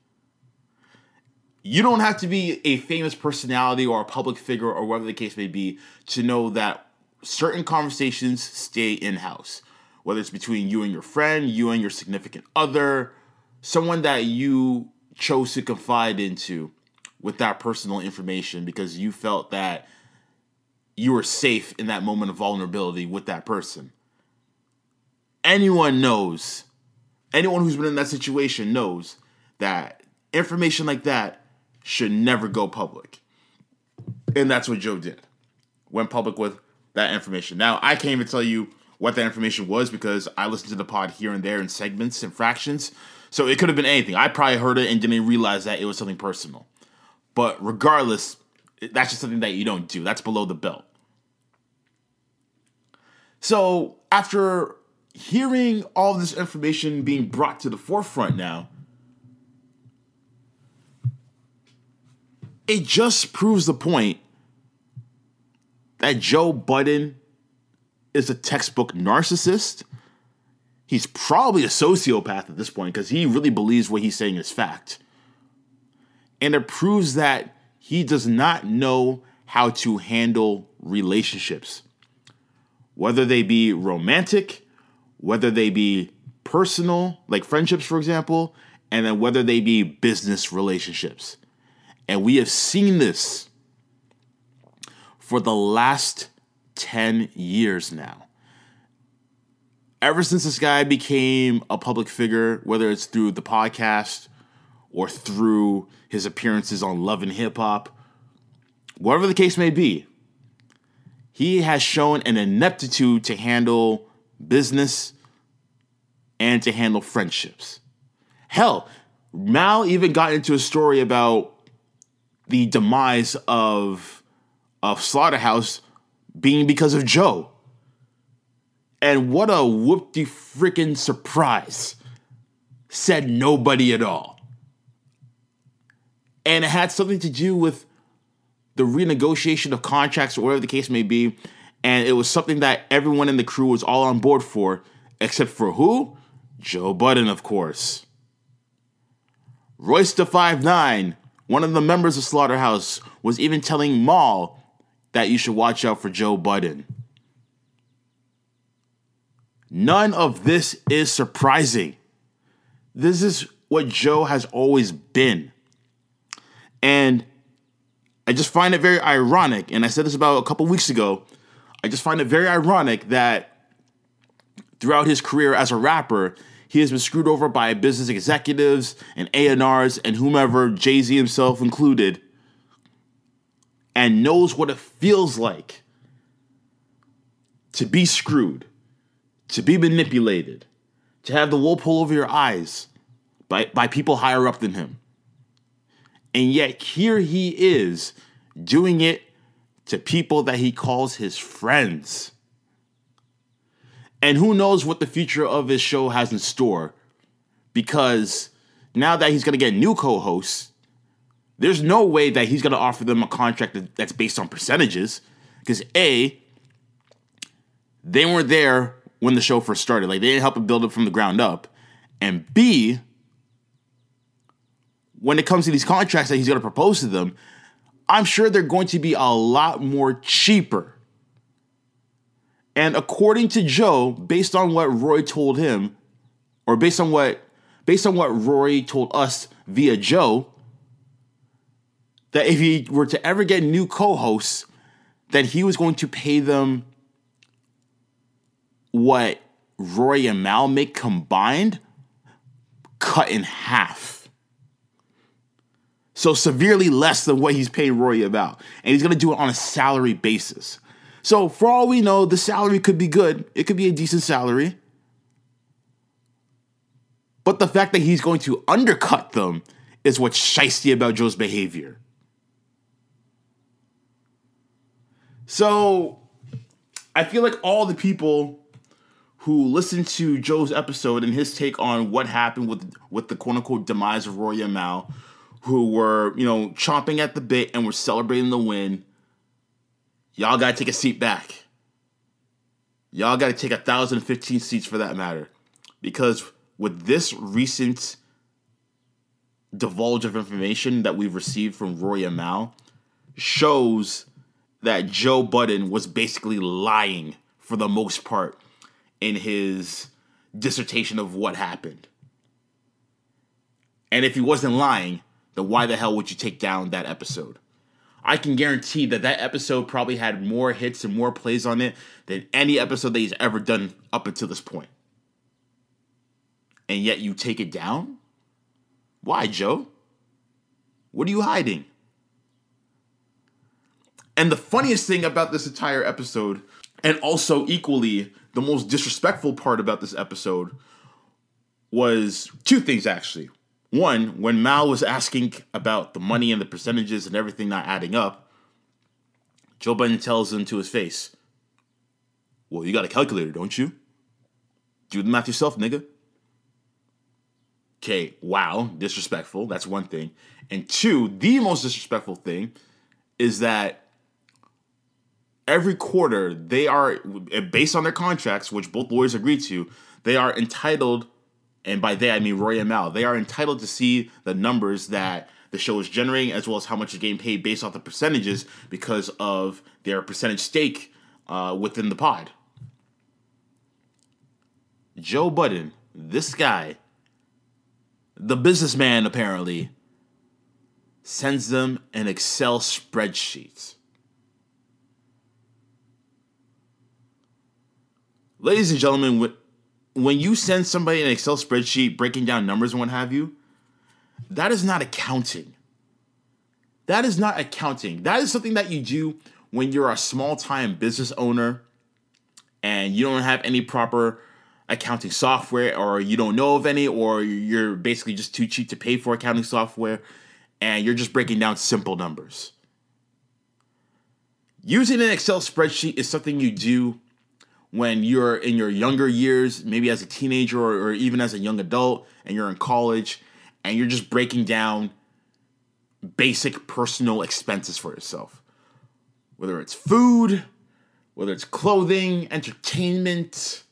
You don't have to be a famous personality or a public figure or whatever the case may be to know that certain conversations stay in house. Whether it's between you and your friend, you and your significant other, someone that you chose to confide into with that personal information because you felt that you were safe in that moment of vulnerability with that person. Anyone knows, anyone who's been in that situation knows that information like that should never go public. And that's what Joe did. Went public with that information. Now, I can't even tell you what that information was because I listened to the pod here and there in segments and fractions. So it could have been anything. I probably heard it and didn't realize that it was something personal. But regardless, that's just something that you don't do. That's below the belt. So after hearing all this information being brought to the forefront now, it just proves the point that Joe Budden is a textbook narcissist. He's probably a sociopath at this point because he really believes what he's saying is fact. And it proves that he does not know how to handle relationships, whether they be romantic, whether they be personal, like friendships, for example, and then whether they be business relationships. And we have seen this for the last 10 years now. Ever since this guy became a public figure, whether it's through the podcast or through his appearances on Love and Hip Hop, whatever the case may be, he has shown an ineptitude to handle business and to handle friendships. Hell, Mal even got into a story about the demise of of Slaughterhouse being because of Joe. And what a whoop-de freaking surprise. Said nobody at all. And it had something to do with the renegotiation of contracts or whatever the case may be. And it was something that everyone in the crew was all on board for, except for who? Joe Budden, of course. Royce da Five Nine, one of the members of Slaughterhouse, was even telling Mal that you should watch out for Joe Budden. None of this is surprising. This is what Joe has always been. And I just find it very ironic, and I said this about a couple weeks ago. I just find it very ironic that throughout his career as a rapper, he has been screwed over by business executives and A&Rs and whomever, Jay-Z himself included, and knows what it feels like to be screwed, to be manipulated, to have the wool pull over your eyes by, by people higher up than him. And yet here he is doing it to people that he calls his friends. And who knows what the future of his show has in store? Because now that he's going to get new co hosts, there's no way that he's going to offer them a contract that's based on percentages. Because A, they weren't there when the show first started. Like, they didn't help him build it from the ground up. And B, when it comes to these contracts that he's going to propose to them, I'm sure they're going to be a lot more cheaper. And according to Joe, based on what Roy told him, or based on what based on what Roy told us via Joe, that if he were to ever get new co-hosts, that he was going to pay them what Roy and Mal make combined, cut in half. So severely less than what he's paid Roy about. And he's gonna do it on a salary basis. So for all we know, the salary could be good. It could be a decent salary. But the fact that he's going to undercut them is what's shisty about Joe's behavior. So I feel like all the people who listened to Joe's episode and his take on what happened with with the quote unquote demise of Roy Mal who were, you know, chomping at the bit and were celebrating the win. Y'all got to take a seat back. Y'all got to take a thousand fifteen seats for that matter. Because with this recent divulge of information that we've received from Roy and Mal, shows that Joe Budden was basically lying for the most part in his dissertation of what happened. And if he wasn't lying, then why the hell would you take down that episode? I can guarantee that that episode probably had more hits and more plays on it than any episode that he's ever done up until this point. And yet you take it down? Why, Joe? What are you hiding? And the funniest thing about this entire episode, and also equally the most disrespectful part about this episode, was two things actually. One, when Mal was asking about the money and the percentages and everything not adding up, Joe Budden tells him to his face, Well, you got a calculator, don't you? Do the math yourself, nigga. Okay, wow, disrespectful. That's one thing. And two, the most disrespectful thing is that every quarter they are, based on their contracts, which both lawyers agreed to, they are entitled and by they I mean Roy and Mal, they are entitled to see the numbers that the show is generating as well as how much is getting paid based off the percentages because of their percentage stake uh, within the pod. Joe Budden, this guy, the businessman apparently, sends them an Excel spreadsheet. Ladies and gentlemen, when you send somebody an Excel spreadsheet breaking down numbers and what have you, that is not accounting. That is not accounting. That is something that you do when you're a small time business owner and you don't have any proper accounting software or you don't know of any or you're basically just too cheap to pay for accounting software and you're just breaking down simple numbers. Using an Excel spreadsheet is something you do when you're in your younger years, maybe as a teenager or, or, even as a young adult, and you're in college, and you're just breaking down basic personal expenses for yourself. Whether it's food, whether it's clothing, entertainment,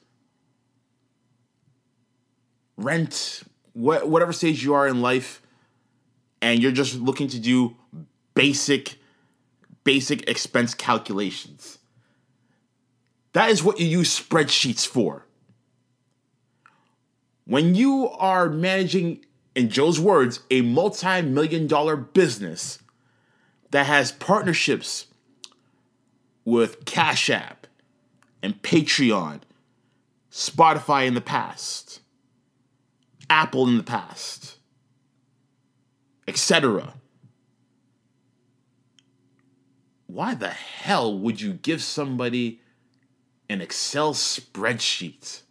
rent, wh- whatever stage you are in life, and you're just looking to do basic, basic expense calculations that is what you use spreadsheets for. When you are managing in Joe's words, a multi million dollar business that has partnerships with Cash App and Patreon, Spotify in the past, Apple in the past, etc. Why the hell would you give somebody an Excel spreadsheet?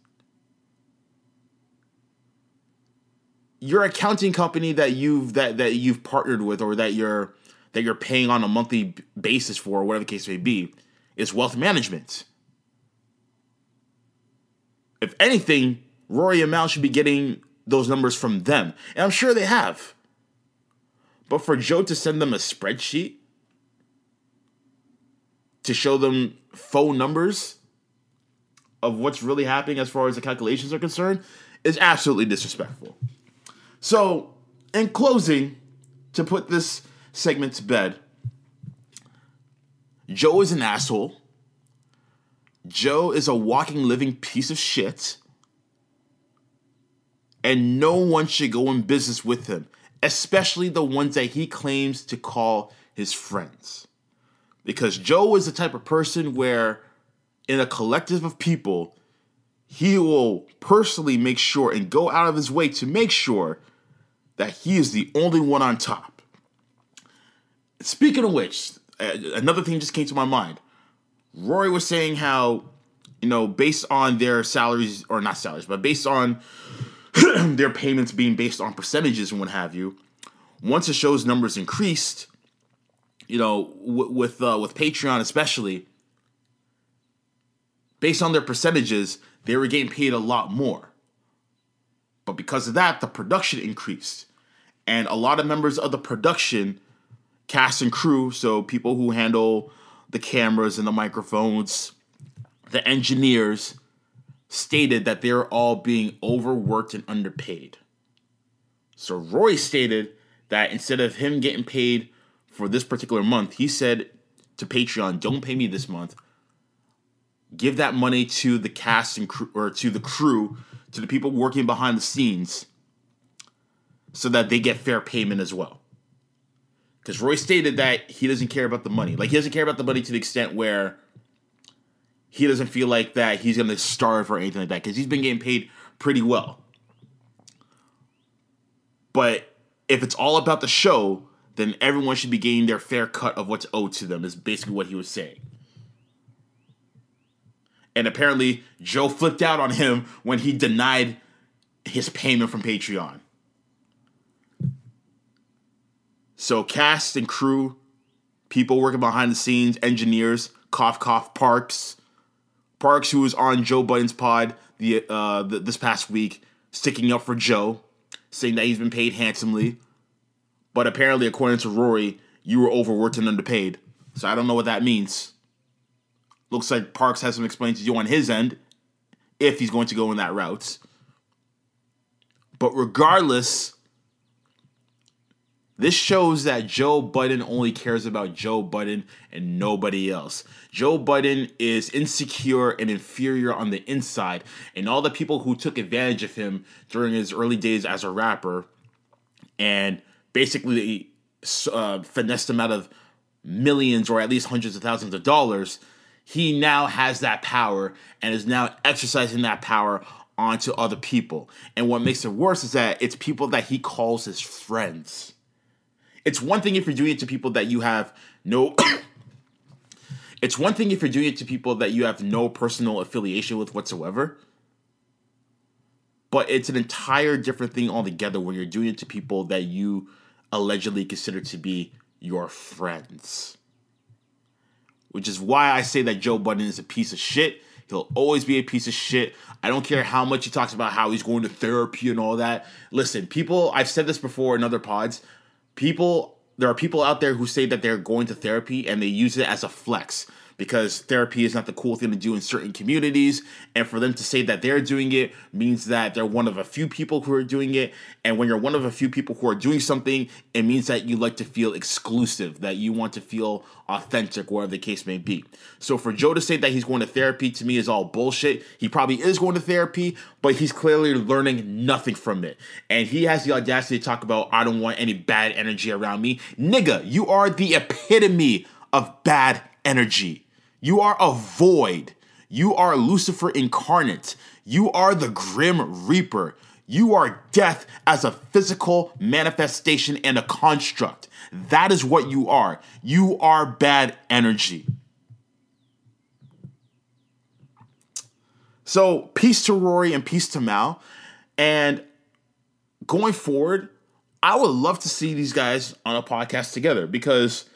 Your accounting company that you've that that you've partnered with or that you're that you're paying on a monthly basis for, whatever the case may be, is wealth management. If anything, Rory and Mal should be getting those numbers from them. And I'm sure they have. But for Joe to send them a spreadsheet to show them faux numbers of what's really happening as far as the calculations are concerned is absolutely disrespectful. So, in closing, to put this segment to bed, Joe is an asshole. Joe is a walking, living piece of shit. And no one should go in business with him, especially the ones that he claims to call his friends. Because Joe is the type of person where, in a collective of people, he will personally make sure and go out of his way to make sure that he is the only one on top. Speaking of which, another thing just came to my mind. Rory was saying how, you know, based on their salaries, or not salaries, but based on their payments being based on percentages and what have you, once the show's numbers increased, you know, w- with uh, with Patreon especially, based on their percentages, they were getting paid a lot more. But because of that, the production increased, and a lot of members of the production, cast and crew, so people who handle the cameras and the microphones, the engineers, stated that they're all being overworked and underpaid. So Roy stated that instead of him getting paid for this particular month, he said to Patreon, "Don't pay me this month. Give that money to the cast and crew, or to the crew, to the people working behind the scenes, so that they get fair payment as well." Because Roy stated that he doesn't care about the money. Like he doesn't care about the money to the extent where he doesn't feel like that he's gonna starve or anything like that. Because he's been getting paid pretty well. But if it's all about the show, then everyone should be getting their fair cut of what's owed to them, is basically what he was saying. And apparently, Joe flipped out on him when he denied his payment from Patreon. So, cast and crew, people working behind the scenes, engineers, cough, cough, Parks, Parks, who was on Joe Budden's pod the, uh, the this past week, sticking up for Joe, saying that he's been paid handsomely. But apparently, according to Rory, you were overworked and underpaid. So I don't know what that means. Looks like Parks has some explaining to do on his end, if he's going to go in that route. But regardless, this shows that Joe Budden only cares about Joe Budden and nobody else. Joe Budden is insecure and inferior on the inside, and all the people who took advantage of him during his early days as a rapper and basically uh, finessed him out of millions or at least hundreds of thousands of dollars, he now has that power and is now exercising that power onto other people. And what makes it worse is that it's people that he calls his friends. It's one thing if you're doing it to people that you have no. it's one thing if you're doing it to people that you have no personal affiliation with whatsoever. But it's an entire different thing altogether when you're doing it to people that you allegedly consider to be your friends. Which is why I say that Joe Budden is a piece of shit. He'll always be a piece of shit. I don't care how much he talks about how he's going to therapy and all that. Listen, people, I've said this before in other pods. People, there are people out there who say that they're going to therapy and they use it as a flex. Because therapy is not the cool thing to do in certain communities. And for them to say that they're doing it means that they're one of a few people who are doing it. And when you're one of a few people who are doing something, it means that you like to feel exclusive, that you want to feel authentic, whatever the case may be. So for Joe to say that he's going to therapy to me is all bullshit. He probably is going to therapy, but he's clearly learning nothing from it. And he has the audacity to talk about, I don't want any bad energy around me. Nigga, you are the epitome of bad energy. You are a void. You are Lucifer incarnate. You are the Grim Reaper. You are death as a physical manifestation and a construct. That is what you are. You are bad energy. So, peace to Rory and peace to Mal. And going forward, I would love to see these guys on a podcast together because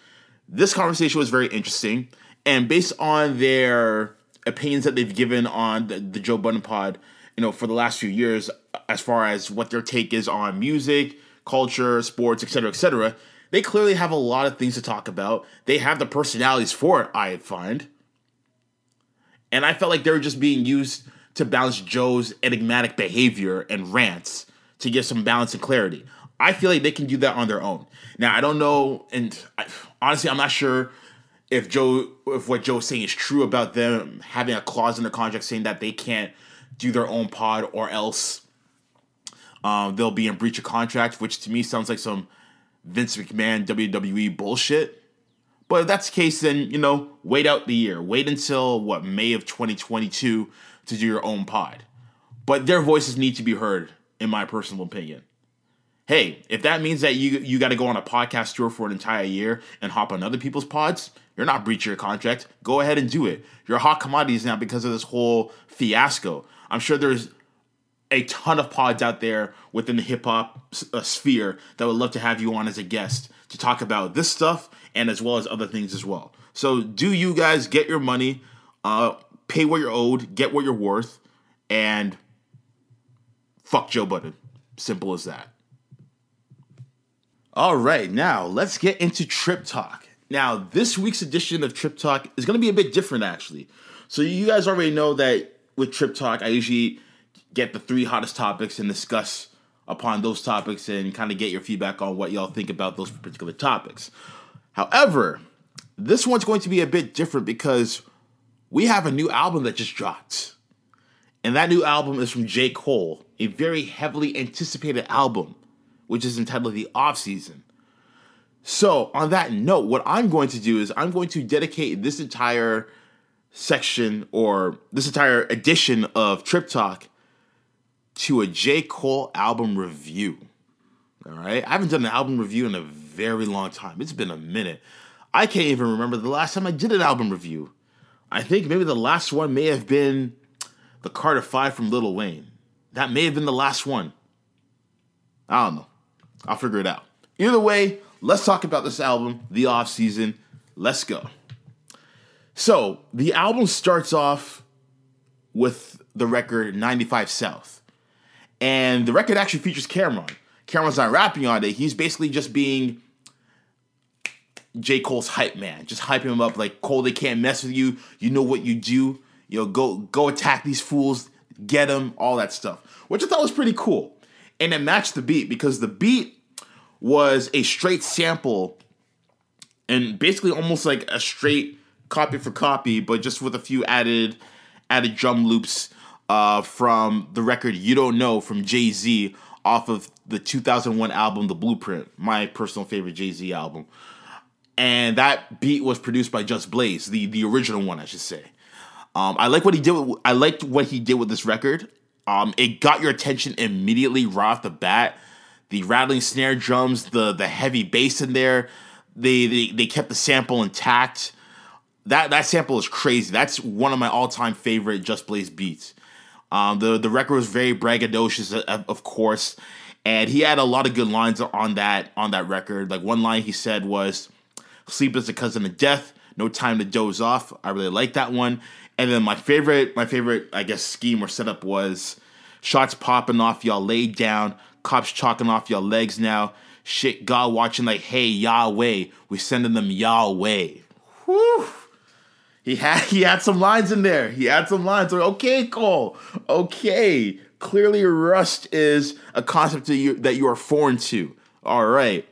this conversation was very interesting. And based on their opinions that they've given on the, the Joe Budden pod, you know, for the last few years, as far as what their take is on music, culture, sports, etc., etc., they clearly have a lot of things to talk about. They have the personalities for it, I find. And I felt like they were just being used to balance Joe's enigmatic behavior and rants to give some balance and clarity. I feel like they can do that on their own. Now, I don't know, and I, honestly, I'm not sure if Joe, if what Joe's saying is true about them having a clause in the contract saying that they can't do their own pod or else um, they'll be in breach of contract, which to me sounds like some Vince McMahon WWE bullshit. But if that's the case, then you know, wait out the year. Wait until what May of 2022 to do your own pod. But their voices need to be heard, in my personal opinion. Hey, if that means that you you got to go on a podcast tour for an entire year and hop on other people's pods, you're not breaching your contract. Go ahead and do it. You're hot commodities now because of this whole fiasco. I'm sure there's a ton of pods out there within the hip hop uh, sphere that would love to have you on as a guest to talk about this stuff and as well as other things as well. So, do you guys get your money, uh, pay what you're owed, get what you're worth, and fuck Joe Budden. Simple as that. All right, now let's get into Trip Talk. Now, this week's edition of Trip Talk is going to be a bit different, actually. So, you guys already know that with Trip Talk, I usually get the three hottest topics and discuss upon those topics and kind of get your feedback on what y'all think about those particular topics. However, this one's going to be a bit different because we have a new album that just dropped. And that new album is from J. Cole, a very heavily anticipated album, which is entitled The Off Season. So, on that note, what I'm going to do is I'm going to dedicate this entire section or this entire edition of Trip Talk to a J. Cole album review. All right. I haven't done an album review in a very long time. It's been a minute. I can't even remember the last time I did an album review. I think maybe the last one may have been the Carter 5 from Lil Wayne. That may have been the last one. I don't know. I'll figure it out. Either way, let's talk about this album, The Off Season. Let's go. So, the album starts off with the record 95 South. And the record actually features Cam'ron. Cam'ron's not rapping on it. He's basically just being J. Cole's hype man, just hyping him up like Cole, they can't mess with you. You know what you do. You know, go go attack these fools, get them, all that stuff. Which I thought was pretty cool. And it matched the beat because the beat was a straight sample and basically almost like a straight copy for copy, but just with a few added added drum loops uh, from the record You Don't Know from Jay Z off of the 2001 album The Blueprint, my personal favorite Jay Z album. And that beat was produced by Just Blaze, the the original one, I should say. Um, I like what he did. With, I liked what he did with this record. Um, it got your attention immediately right off the bat. The rattling snare drums, the the heavy bass in there. They they, they kept the sample intact. That that sample is crazy. That's one of my all time favorite Just Blaze beats. Um, the the record was very braggadocious, of, of course, and he had a lot of good lines on that on that record. Like one line he said was, "Sleep is a cousin of death. No time to doze off." I really like that one. And then my favorite, my favorite, I guess, scheme or setup was shots popping off, y'all laid down, cops chalking off y'all legs now. Shit, God watching like, hey Yahweh, we sending them Yahweh. Whew. He had he had some lines in there. He had some lines. Okay, Cole. Okay. Clearly, rust is a concept that you that you are foreign to. All right.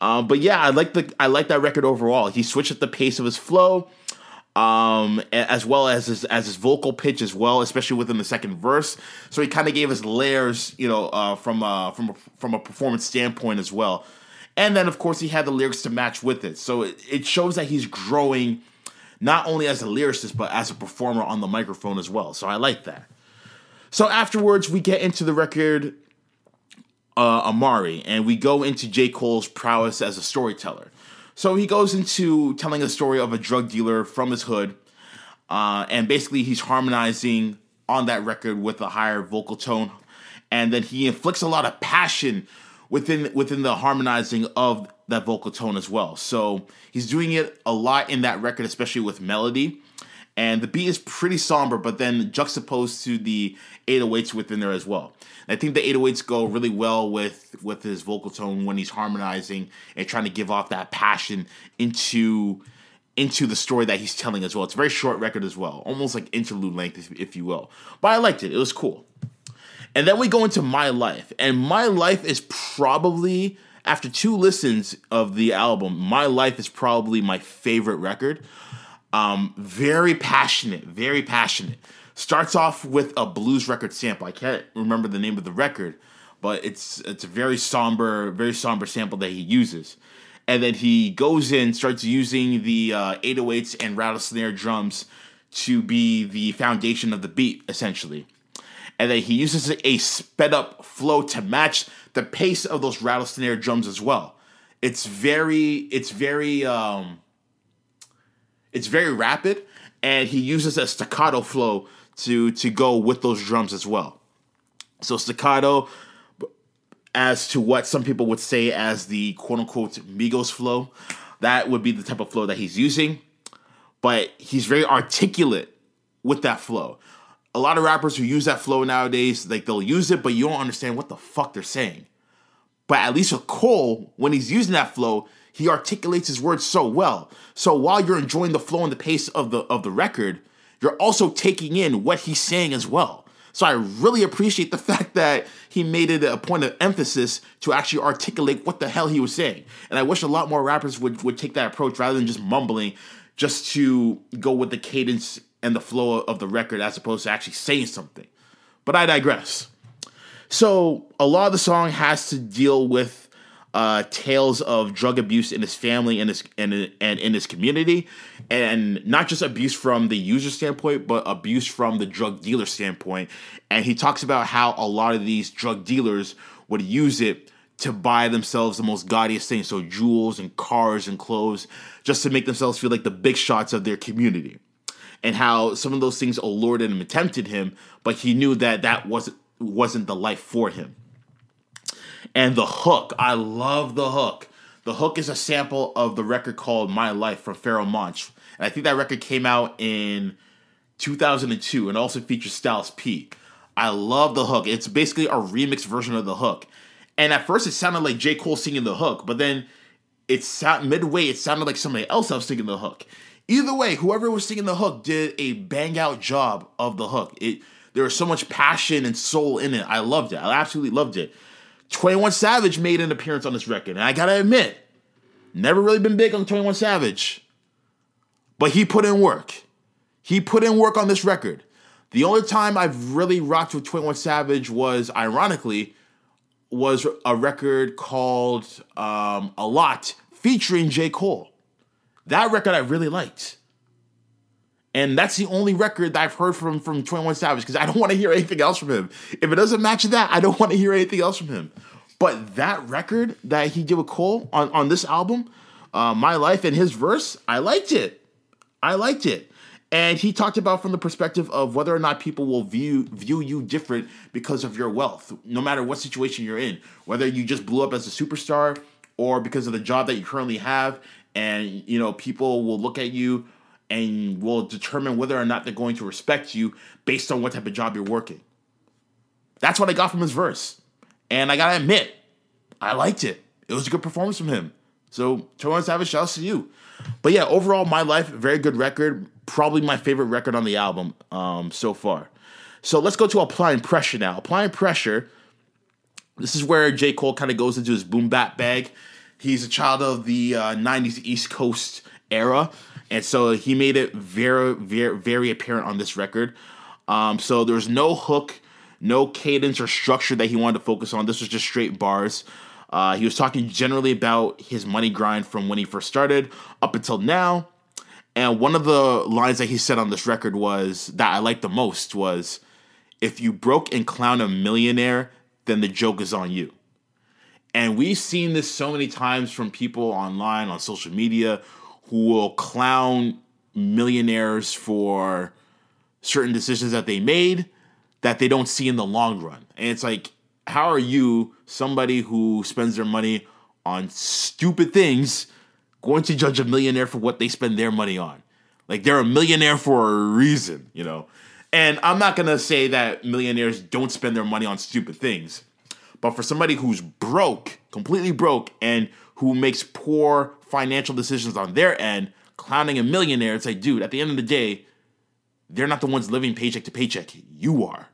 Um, but yeah, I like the I like that record overall. He switched up the pace of his flow, um, as well as his as his vocal pitch as well, especially within the second verse. So he kind of gave us layers, you know, uh, from uh, from a, from a performance standpoint as well. And then of course he had the lyrics to match with it. So it, it shows that he's growing not only as a lyricist but as a performer on the microphone as well. So I like that. So afterwards we get into the record uh, Amari, and we go into J. Cole's prowess as a storyteller. So he goes into telling a story of a drug dealer from his hood, uh, and basically he's harmonizing on that record with a higher vocal tone, and then he inflicts a lot of passion within within the harmonizing of that vocal tone as well. So he's doing it a lot in that record, especially with melody. And the beat is pretty somber, but then juxtaposed to the 808s within there as well. And I think the 808s go really well with with his vocal tone when he's harmonizing and trying to give off that passion into into the story that he's telling as well. It's a very short record as well, almost like interlude length, if, if you will. But I liked it. It was cool. And then we go into My Life. And My Life is probably, after two listens of the album, My Life is probably my favorite record. Um, very passionate, very passionate. Starts off with a blues record sample. I can't remember the name of the record, but it's it's a very somber, very somber sample that he uses. And then he goes in, starts using the uh, 808s and rattle snare drums to be the foundation of the beat, essentially and then he uses a sped up flow to match the pace of those rattle snare drums as well. It's very, it's very, um, it's very rapid, and he uses a staccato flow to to go with those drums as well. So staccato, as to what some people would say as the quote unquote Migos flow, that would be the type of flow that he's using. But he's very articulate with that flow a lot of rappers who use that flow nowadays, like they'll use it, but you don't understand what the fuck they're saying. But at least with Cole, when he's using that flow, he articulates his words so well. So while you're enjoying the flow and the pace of the of the record, you're also taking in what he's saying as well. So I really appreciate the fact that he made it a point of emphasis to actually articulate what the hell he was saying. And I wish a lot more rappers would would take that approach rather than just mumbling just to go with the cadence and the flow of the record as opposed to actually saying something. But I digress. So a lot of the song has to deal with uh, tales of drug abuse in his family and his and, and in his community, and not just abuse from the user standpoint, but abuse from the drug dealer standpoint. And he talks about how a lot of these drug dealers would use it to buy themselves the most gaudiest things, so jewels and cars and clothes, just to make themselves feel like the big shots of their community and how some of those things allured him and tempted him, but he knew that that wasn't wasn't the life for him. And the hook, I love the hook. The hook is a sample of the record called My Life from Pharoahe Monch. And I think that record came out in 2002 and also features Styles P. I love the hook. It's basically a remix version of the hook. And at first it sounded like J. Cole singing the hook, but then it sound midway it sounded like somebody else was singing the hook. Either way, whoever was singing the hook did a bang out job of the hook. It there was so much passion and soul in it. I loved it. I absolutely loved it. 21 Savage made an appearance on this record, and I gotta admit, never really been big on 21 Savage, but he put in work. He put in work on this record. The only time I've really rocked with 21 Savage was, ironically, was a record called um, A Lot featuring J. Cole. That record I really liked. And that's the only record that I've heard from from 21 Savage because I don't want to hear anything else from him. If it doesn't match that, I don't want to hear anything else from him. But that record that he did with Cole on, on this album, uh, My Life and his verse, I liked it. I liked it. And he talked about from the perspective of whether or not people will view view you different because of your wealth, no matter what situation you're in, whether you just blew up as a superstar or because of the job that you currently have, and you know people will look at you and will determine whether or not they're going to respect you based on what type of job you're working. That's what I got from his verse. And I gotta admit, I liked it. It was a good performance from him. So, Torrance Savage, shouts to you. But yeah, overall, my life, very good record. probably my favorite record on the album um, so far. So let's go to applying pressure now. Applying pressure. This is where J. Cole kind of goes into his boom bap bag. He's a child of the uh, 90s East Coast era. And so he made it very, very, very apparent on this record. Um, so there's no hook, no cadence or structure that he wanted to focus on. This was just straight bars. Uh, he was talking generally about his money grind from when he first started up until now. And one of the lines that he said on this record was that I liked the most was, "If you broke and clown a millionaire, then the joke is on you." And we've seen this so many times from people online on social media who will clown millionaires for certain decisions that they made that they don't see in the long run. And it's like, how are you, somebody who spends their money on stupid things, going to judge a millionaire for what they spend their money on? Like they're a millionaire for a reason, you know? And I'm not gonna say that millionaires don't spend their money on stupid things. But for somebody who's broke, completely broke, and who makes poor financial decisions on their end, clowning a millionaire, it's like, dude, at the end of the day, they're not the ones living paycheck to paycheck. You are.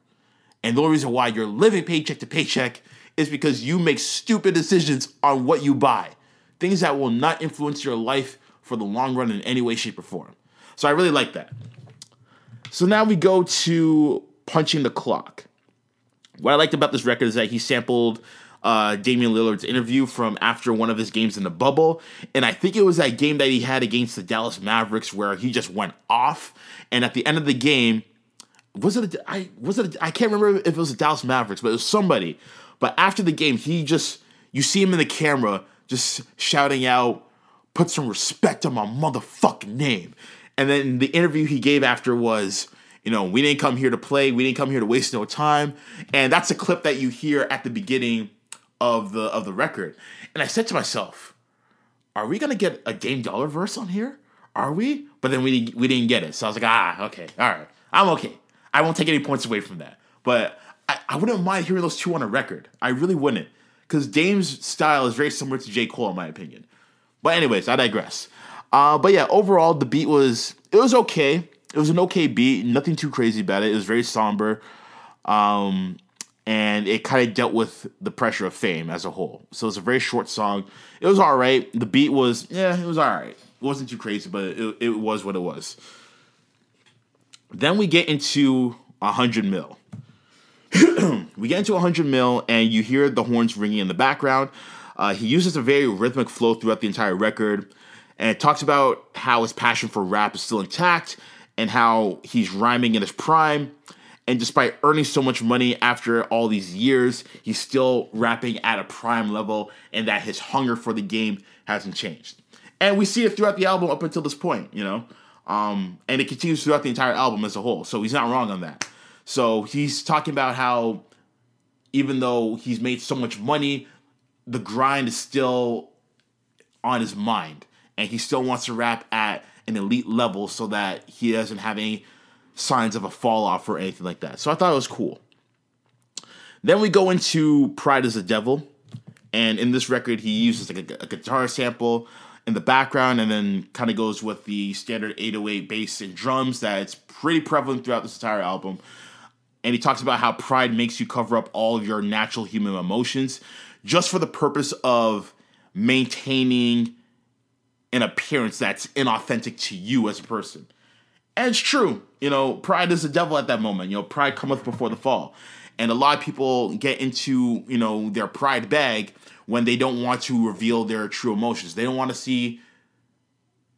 And the only reason why you're living paycheck to paycheck is because you make stupid decisions on what you buy. Things that will not influence your life for the long run in any way, shape, or form. So I really like that. So now we go to punching the clock. What I liked about this record is that he sampled uh, Damian Lillard's interview from after one of his games in the bubble, and I think it was that game that he had against the Dallas Mavericks where he just went off. And at the end of the game, was it? A, I was it? A, I can't remember if it was the Dallas Mavericks, but it was somebody. But after the game, he just you see him in the camera just shouting out, "Put some respect on my motherfucking name." And then the interview he gave after was, you know, we didn't come here to play, we didn't come here to waste no time. And that's a clip that you hear at the beginning of the of the record. And I said to myself, are we gonna get a Dame Dollar verse on here? Are we? But then we we didn't get it. So I was like, ah, okay, all right, I'm okay. I won't take any points away from that. But I, I wouldn't mind hearing those two on a record. I really wouldn't, because Dame's style is very similar to J Cole in my opinion. But anyways, I digress. Uh, but yeah, overall the beat was it was okay. It was an okay beat, nothing too crazy about it. It was very somber. Um, and it kind of dealt with the pressure of fame as a whole. So it's a very short song. It was all right. The beat was, yeah, it was all right. It wasn't too crazy, but it, it was what it was. Then we get into 100 mil. we get into 100 mil, and you hear the horns ringing in the background. Uh, he uses a very rhythmic flow throughout the entire record, and it talks about how his passion for rap is still intact and how he's rhyming in his prime. And despite earning so much money after all these years, he's still rapping at a prime level, and that his hunger for the game hasn't changed. And we see it throughout the album up until this point, you know? Um, and it continues throughout the entire album as a whole. So he's not wrong on that. So he's talking about how even though he's made so much money, the grind is still on his mind. And he still wants to rap at an elite level so that he doesn't have any signs of a fall off or anything like that. So I thought it was cool. Then we go into Pride is a Devil. And in this record, he uses like a, a guitar sample in the background and then kind of goes with the standard 808 bass and drums that's pretty prevalent throughout this entire album. And he talks about how pride makes you cover up all of your natural human emotions just for the purpose of maintaining an appearance that's inauthentic to you as a person. And it's true. You know, pride is the devil at that moment. You know, pride cometh before the fall. And a lot of people get into, you know, their pride bag when they don't want to reveal their true emotions. They don't want to see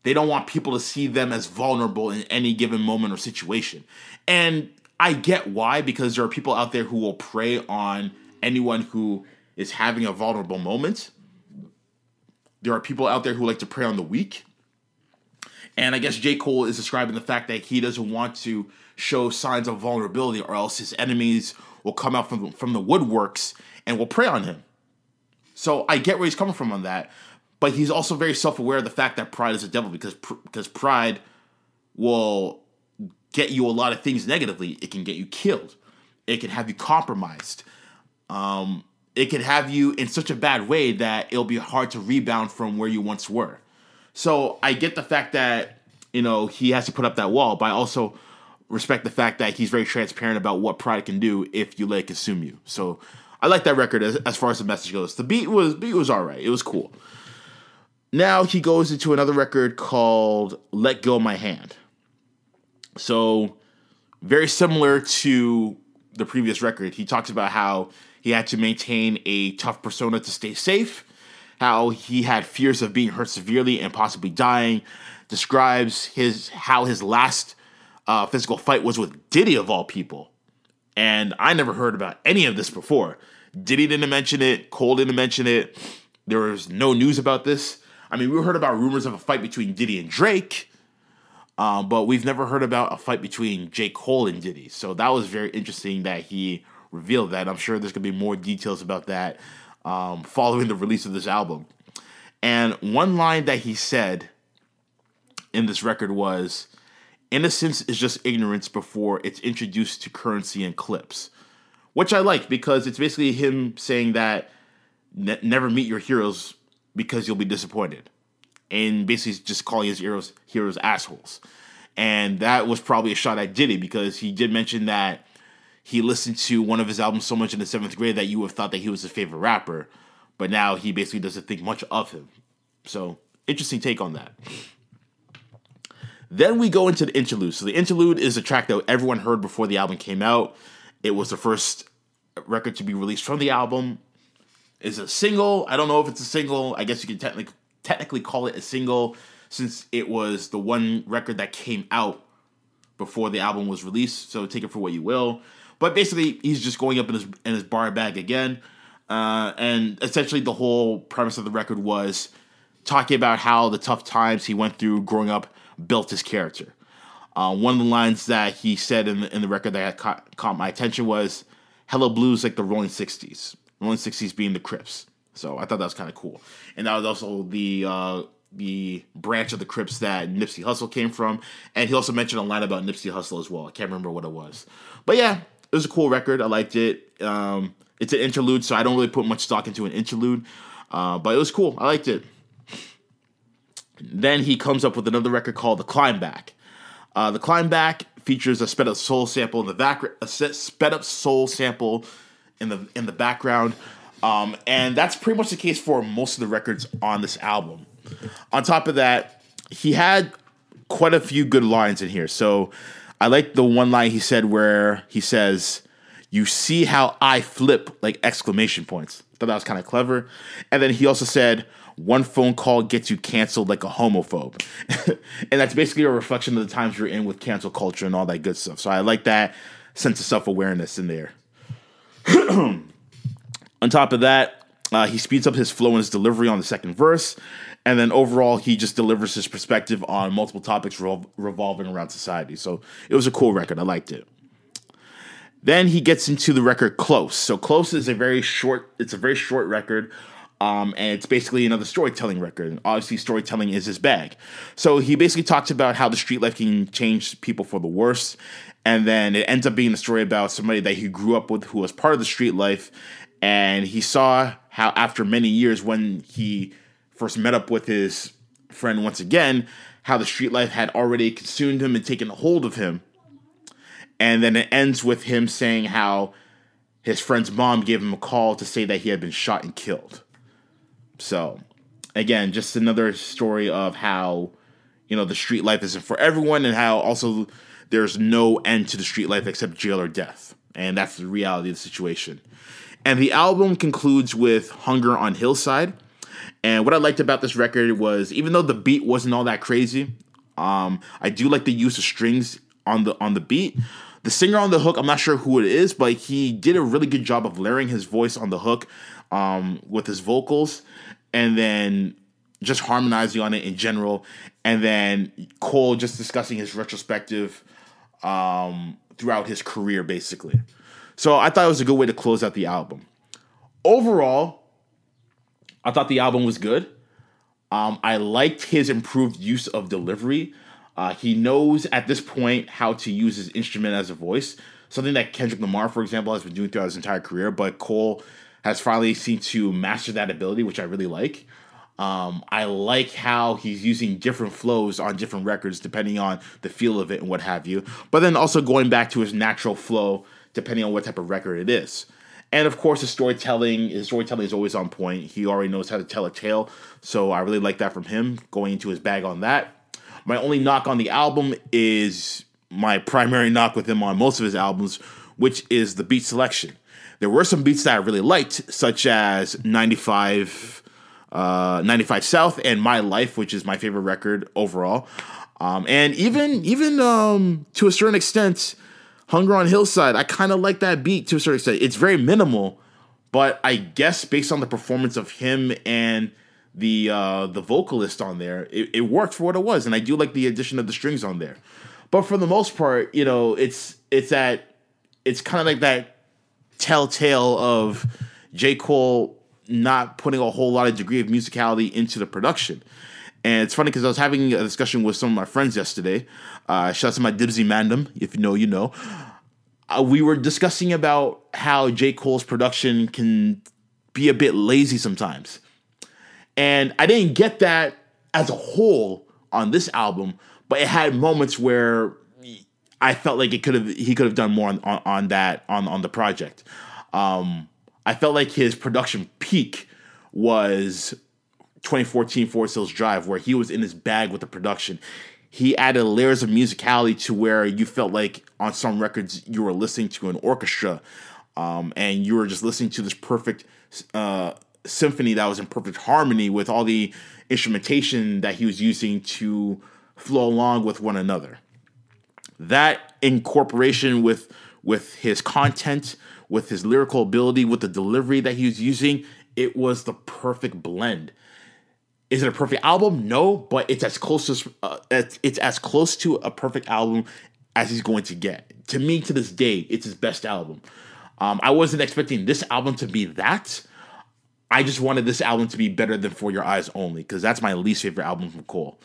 they don't want people to see them as vulnerable in any given moment or situation. And I get why because there are people out there who will prey on anyone who is having a vulnerable moment. There are people out there who like to prey on the weak. And I guess J. Cole is describing the fact that he doesn't want to show signs of vulnerability, or else his enemies will come out from, from the woodworks and will prey on him. So I get where he's coming from on that, but he's also very self aware of the fact that pride is a devil because because pride will get you a lot of things negatively. It can get you killed. It can have you compromised. Um, it can have you in such a bad way that it'll be hard to rebound from where you once were. So I get the fact that you know, he has to put up that wall. But I also respect the fact that he's very transparent about what pride can do if you let it consume you. So I like that record as, as far as the message goes. The beat was beat was all right. It was cool. Now he goes into another record called "Let Go My Hand." So very similar to the previous record, he talks about how he had to maintain a tough persona to stay safe, how he had fears of being hurt severely and possibly dying. Describes his how his last uh, physical fight was with Diddy of all people, and I never heard about any of this before. Diddy didn't mention it. Cole didn't mention it. There was no news about this. I mean, we heard about rumors of a fight between Diddy and Drake, um, but we've never heard about a fight between J. Cole and Diddy. So that was very interesting that he revealed that. I'm sure there's going to be more details about that um, following the release of this album. And one line that he said in this record was Innocence is just ignorance before it's introduced to currency and clips, which I like because it's basically him saying that ne- never meet your heroes because you'll be disappointed. And basically just calling his heroes heroes assholes. And that was probably a shot at Diddy because he did mention that he listened to one of his albums so much in the seventh grade that you would have thought that he was his favorite rapper, but now he basically doesn't think much of him. So interesting take on that. Then we go into the interlude. So the interlude is a track that everyone heard before the album came out. It was the first record to be released from the album. Is a single. I don't know if it's a single. I guess you can technically technically call it a single since it was the one record that came out before the album was released. So take it for what you will. But basically, he's just going up in his in his bar bag again, uh, and essentially the whole premise of the record was talking about how the tough times he went through growing up built his character. Uh, one of the lines that he said in the, in the record that caught, caught my attention was "Hello Blues" like the Rolling '60s. Rolling '60s being the Crips. So I thought that was kind of cool, and that was also the uh, the branch of the Crips that Nipsey Hussle came from. And he also mentioned a line about Nipsey Hussle as well. I can't remember what it was, but yeah, it was a cool record. I liked it. Um, it's an interlude, so I don't really put much stock into an interlude, uh, but it was cool. I liked it. Then he comes up with another record called The Climb Back. Uh, the Climb Back features a sped up soul sample in the back, a sped up soul sample in the in the background, um, and that's pretty much the case for most of the records on this album. On top of that, he had quite a few good lines in here. So I like the one line he said where he says, "You see how I flip!" like exclamation points. Thought that was kind of clever. And then he also said one phone call gets you canceled like a homophobe. and that's basically a reflection of the times you're in with cancel culture and all that good stuff. So I like that sense of self awareness in there. on top of that, uh, he speeds up his flow and his delivery on the second verse. And then overall, he just delivers his perspective on multiple topics revol- revolving around society. So it was a cool record. I liked it. Then he gets into the record Close. So Close is a very short, it's a very short record. Um, and it's basically another storytelling record. And obviously, storytelling is his bag. So he basically talks about how the street life can change people for the worse. And then it ends up being a story about somebody that he grew up with who was part of the street life. And he saw how, after many years, when he first met up with his friend once again, how the street life had already consumed him and taken hold of him. And then it ends with him saying how his friend's mom gave him a call to say that he had been shot and killed. So, again, just another story of how, you know, the street life isn't for everyone and how also there's no end to the street life except jail or death. And that's the reality of the situation. And the album concludes with Hunger on Hillside. And what I liked about this record was even though the beat wasn't all that crazy, um, I do like the use of strings on the on the beat. The singer on the hook, I'm not sure who it is, but he did a really good job of layering his voice on the hook um, with his vocals, and then just harmonizing on it in general, and then Cole just discussing his retrospective um, throughout his career, basically. So I thought it was a good way to close out the album. Overall, I thought the album was good. Um, I liked his improved use of delivery. Uh, he knows at this point how to use his instrument as a voice, something that Kendrick Lamar, for example, has been doing throughout his entire career. But Cole has finally seemed to master that ability, which I really like. Um, I like how he's using different flows on different records depending on the feel of it and what have you. But then also going back to his natural flow depending on what type of record it is. And of course, his storytelling, his storytelling is always on point. He already knows how to tell a tale, so I really like that from him. Going into his bag on that. My only knock on the album is my primary knock with him on most of his albums, which is the beat selection. There were some beats that I really liked, such as 95, uh, 95 South and My Life, which is my favorite record overall. Um, and even even um, to a certain extent, Hunger on Hillside, I kind of like that beat to a certain extent. It's very minimal, but I guess based on the performance of him and the uh, the vocalist on there, it, it worked for what it was, and I do like the addition of the strings on there. But for the most part, you know, it's it's that it's kind of like that telltale of J. Cole not putting a whole lot of degree of musicality into the production. And it's funny because I was having a discussion with some of my friends yesterday. Uh, shout out to my Dibsy Mandem. If you know, you know. Uh, we were discussing about how J. Cole's production can be a bit lazy sometimes. And I didn't get that as a whole on this album, but it had moments where I felt like it could have he could have done more on, on, on that on on the project. Um, I felt like his production peak was 2014 Forest Hills Drive, where he was in his bag with the production. He added layers of musicality to where you felt like on some records you were listening to an orchestra, um, and you were just listening to this perfect uh, symphony that was in perfect harmony with all the instrumentation that he was using to flow along with one another. That incorporation with with his content, with his lyrical ability, with the delivery that he was using, it was the perfect blend. Is it a perfect album? No, but it's as close as uh, it's, it's as close to a perfect album as he's going to get. To me, to this day, it's his best album. Um, I wasn't expecting this album to be that. I just wanted this album to be better than For Your Eyes Only because that's my least favorite album from Cole.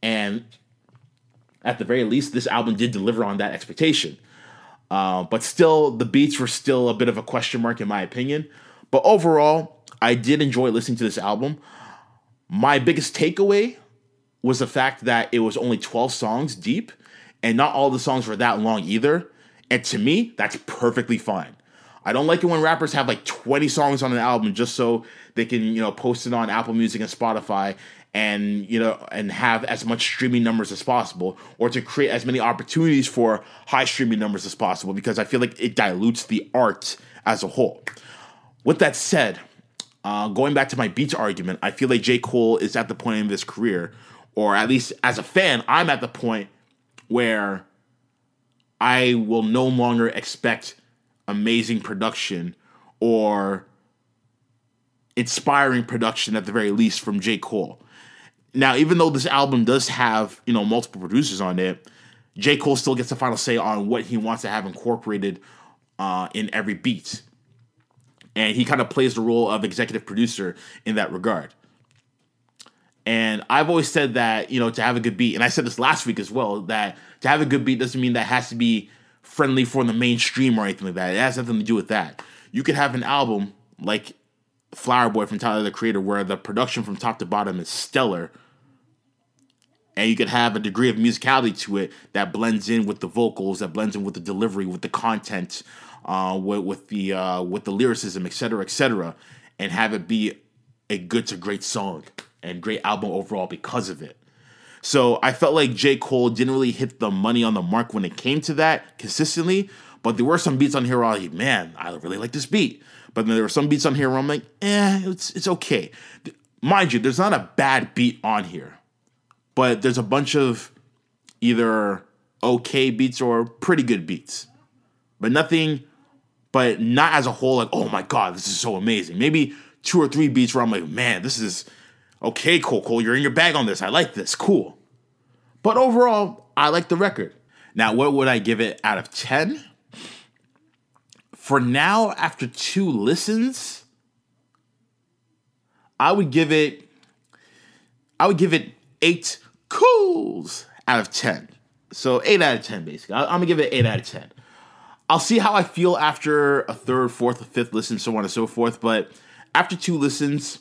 And at the very least, this album did deliver on that expectation. Uh, but still, the beats were still a bit of a question mark in my opinion. But overall, I did enjoy listening to this album. My biggest takeaway was the fact that it was only 12 songs deep, and not all the songs were that long either. And to me, that's perfectly fine. I don't like it when rappers have like 20 songs on an album just so they can, you know, post it on Apple Music and Spotify and, you know, and have as much streaming numbers as possible or to create as many opportunities for high streaming numbers as possible because I feel like it dilutes the art as a whole. With that said, uh, going back to my beats argument, I feel like J. Cole is at the point in his career, or at least as a fan, I'm at the point where I will no longer expect amazing production or inspiring production at the very least from J. Cole. Now, even though this album does have, you know, multiple producers on it, J. Cole still gets the final say on what he wants to have incorporated uh, in every beat. And he kind of plays the role of executive producer in that regard. And I've always said that, you know, to have a good beat, and I said this last week as well, that to have a good beat doesn't mean that has to be friendly for the mainstream or anything like that. It has nothing to do with that. You could have an album like Flower Boy from Tyler the Creator where the production from top to bottom is stellar. And you could have a degree of musicality to it that blends in with the vocals, that blends in with the delivery, with the content, uh, with, with the uh, with the lyricism, etc., etc., and have it be a good to great song and great album overall because of it. So I felt like J. Cole didn't really hit the money on the mark when it came to that consistently. But there were some beats on here where I was like, man, I really like this beat. But then there were some beats on here where I'm like, eh, it's it's okay. Mind you, there's not a bad beat on here. But there's a bunch of either okay beats or pretty good beats. But nothing, but not as a whole, like, oh my God, this is so amazing. Maybe two or three beats where I'm like, man, this is okay, Cole, Cole, you're in your bag on this. I like this. Cool. But overall, I like the record. Now, what would I give it out of 10? For now, after two listens, I would give it I would give it eight cools out of 10. So eight out of 10, basically. I'm gonna give it eight out of 10. I'll see how I feel after a third, fourth, a fifth listen, so on and so forth. But after two listens,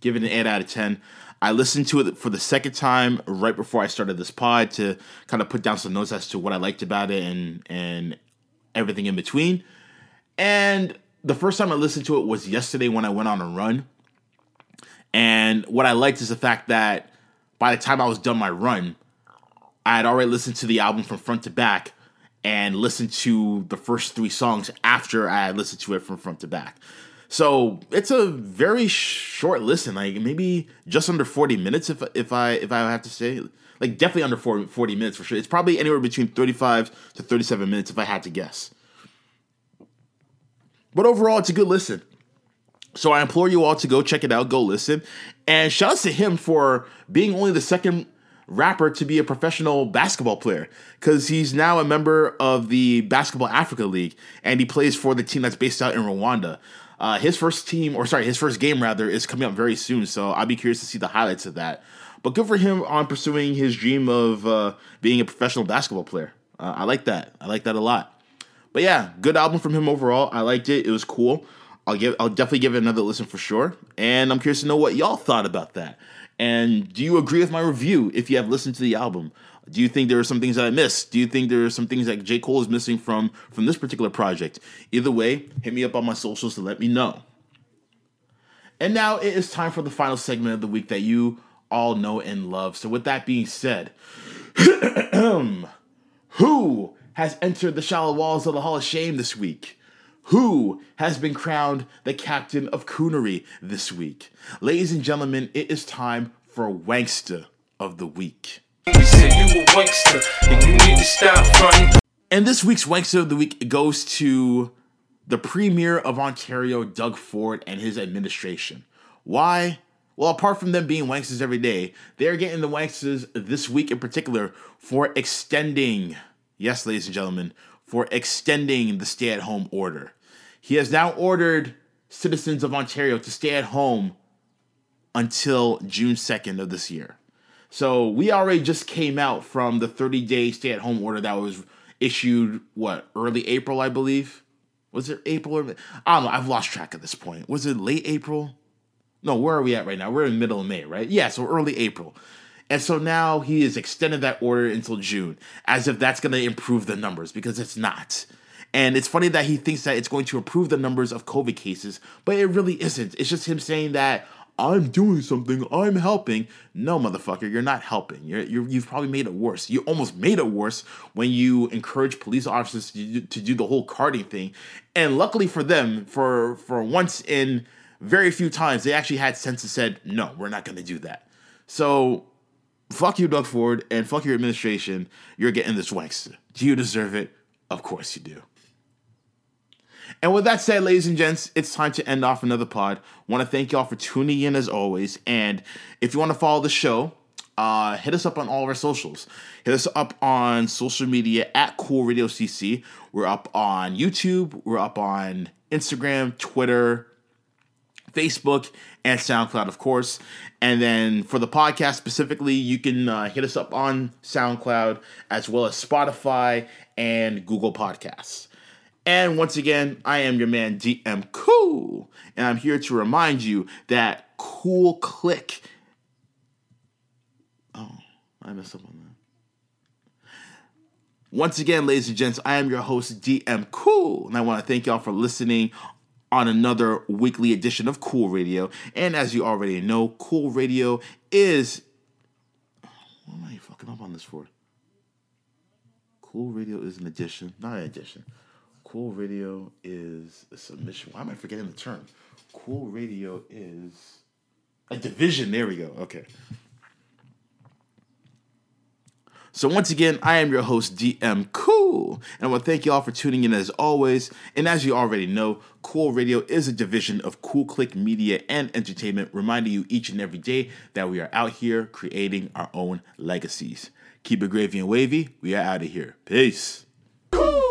Give it an 8 out of 10. I listened to it for the second time right before I started this pod to kind of put down some notes as to what I liked about it and and everything in between. And the first time I listened to it was yesterday when I went on a run. And what I liked is the fact that by the time I was done my run, I had already listened to the album from front to back and listened to the first three songs after I listened to it from front to back. So it's a very short listen, like maybe just under 40 minutes if if I if I have to say. Like definitely under 40, 40 minutes for sure. It's probably anywhere between 35 to 37 minutes if I had to guess. But overall, it's a good listen. So I implore you all to go check it out, go listen. And shout out to him for being only the second rapper to be a professional basketball player because he's now a member of the Basketball Africa League and he plays for the team that's based out in Rwanda. Uh, his first team, or sorry, his first game rather, is coming up very soon. So I'll be curious to see the highlights of that. But good for him on pursuing his dream of uh, being a professional basketball player. Uh, I like that. I like that a lot. But yeah, good album from him overall. I liked it. It was cool. I'll give. I'll definitely give it another listen for sure. And I'm curious to know what y'all thought about that. And do you agree with my review if you have listened to the album? Do you think there are some things that I missed? Do you think there are some things that J. Cole is missing from from this particular project? Either way, hit me up on my socials to let me know. And now it is time for the final segment of the week that you all know and love. So with that being said, who has entered the shallow walls of the Hall of Shame this week? Who has been crowned the captain of coonery this week? Ladies and gentlemen, it is time for Wankster of the Week. We said you a wankster, and you need to stop fronting. And this week's Wankster of the Week goes to the Premier of Ontario, Doug Ford, and his administration. Why? Well, apart from them being wanksters every day, they're getting the wanksters this week in particular for extending, yes, ladies and gentlemen, for extending the stay at home order. He has now ordered citizens of Ontario to stay at home until June 2nd of this year. So we already just came out from the 30 day stay at home order that was issued, what, early April, I believe? Was it April or I don't know, I've lost track at this point. Was it late April? No, where are we at right now? We're in middle of May, right? Yeah, so early April. And so now he has extended that order until June, as if that's going to improve the numbers, because it's not. And it's funny that he thinks that it's going to improve the numbers of COVID cases, but it really isn't. It's just him saying that I'm doing something, I'm helping. No, motherfucker, you're not helping. You're, you're, you've probably made it worse. You almost made it worse when you encourage police officers to do, to do the whole carding thing. And luckily for them, for for once in very few times, they actually had sense and said, no, we're not going to do that. So fuck you, Doug Ford, and fuck your administration. You're getting this wankster. Do you deserve it? Of course you do. And with that said, ladies and gents, it's time to end off another pod. Want to thank y'all for tuning in as always. And if you want to follow the show, uh, hit us up on all of our socials. Hit us up on social media at Cool Radio CC. We're up on YouTube. We're up on Instagram, Twitter, Facebook, and SoundCloud, of course. And then for the podcast specifically, you can uh, hit us up on SoundCloud as well as Spotify and Google Podcasts. And once again, I am your man, DM Cool. And I'm here to remind you that Cool Click. Oh, I messed up on that. Once again, ladies and gents, I am your host, DM Cool. And I want to thank y'all for listening on another weekly edition of Cool Radio. And as you already know, Cool Radio is. What am I fucking up on this for? Cool Radio is an edition, not an addition. Cool Radio is a submission. Why am I forgetting the term? Cool Radio is a division. There we go. Okay. So once again, I am your host, DM Cool, and I want to thank you all for tuning in as always. And as you already know, Cool Radio is a division of Cool Click Media and Entertainment, reminding you each and every day that we are out here creating our own legacies. Keep it gravy and wavy. We are out of here. Peace. Cool.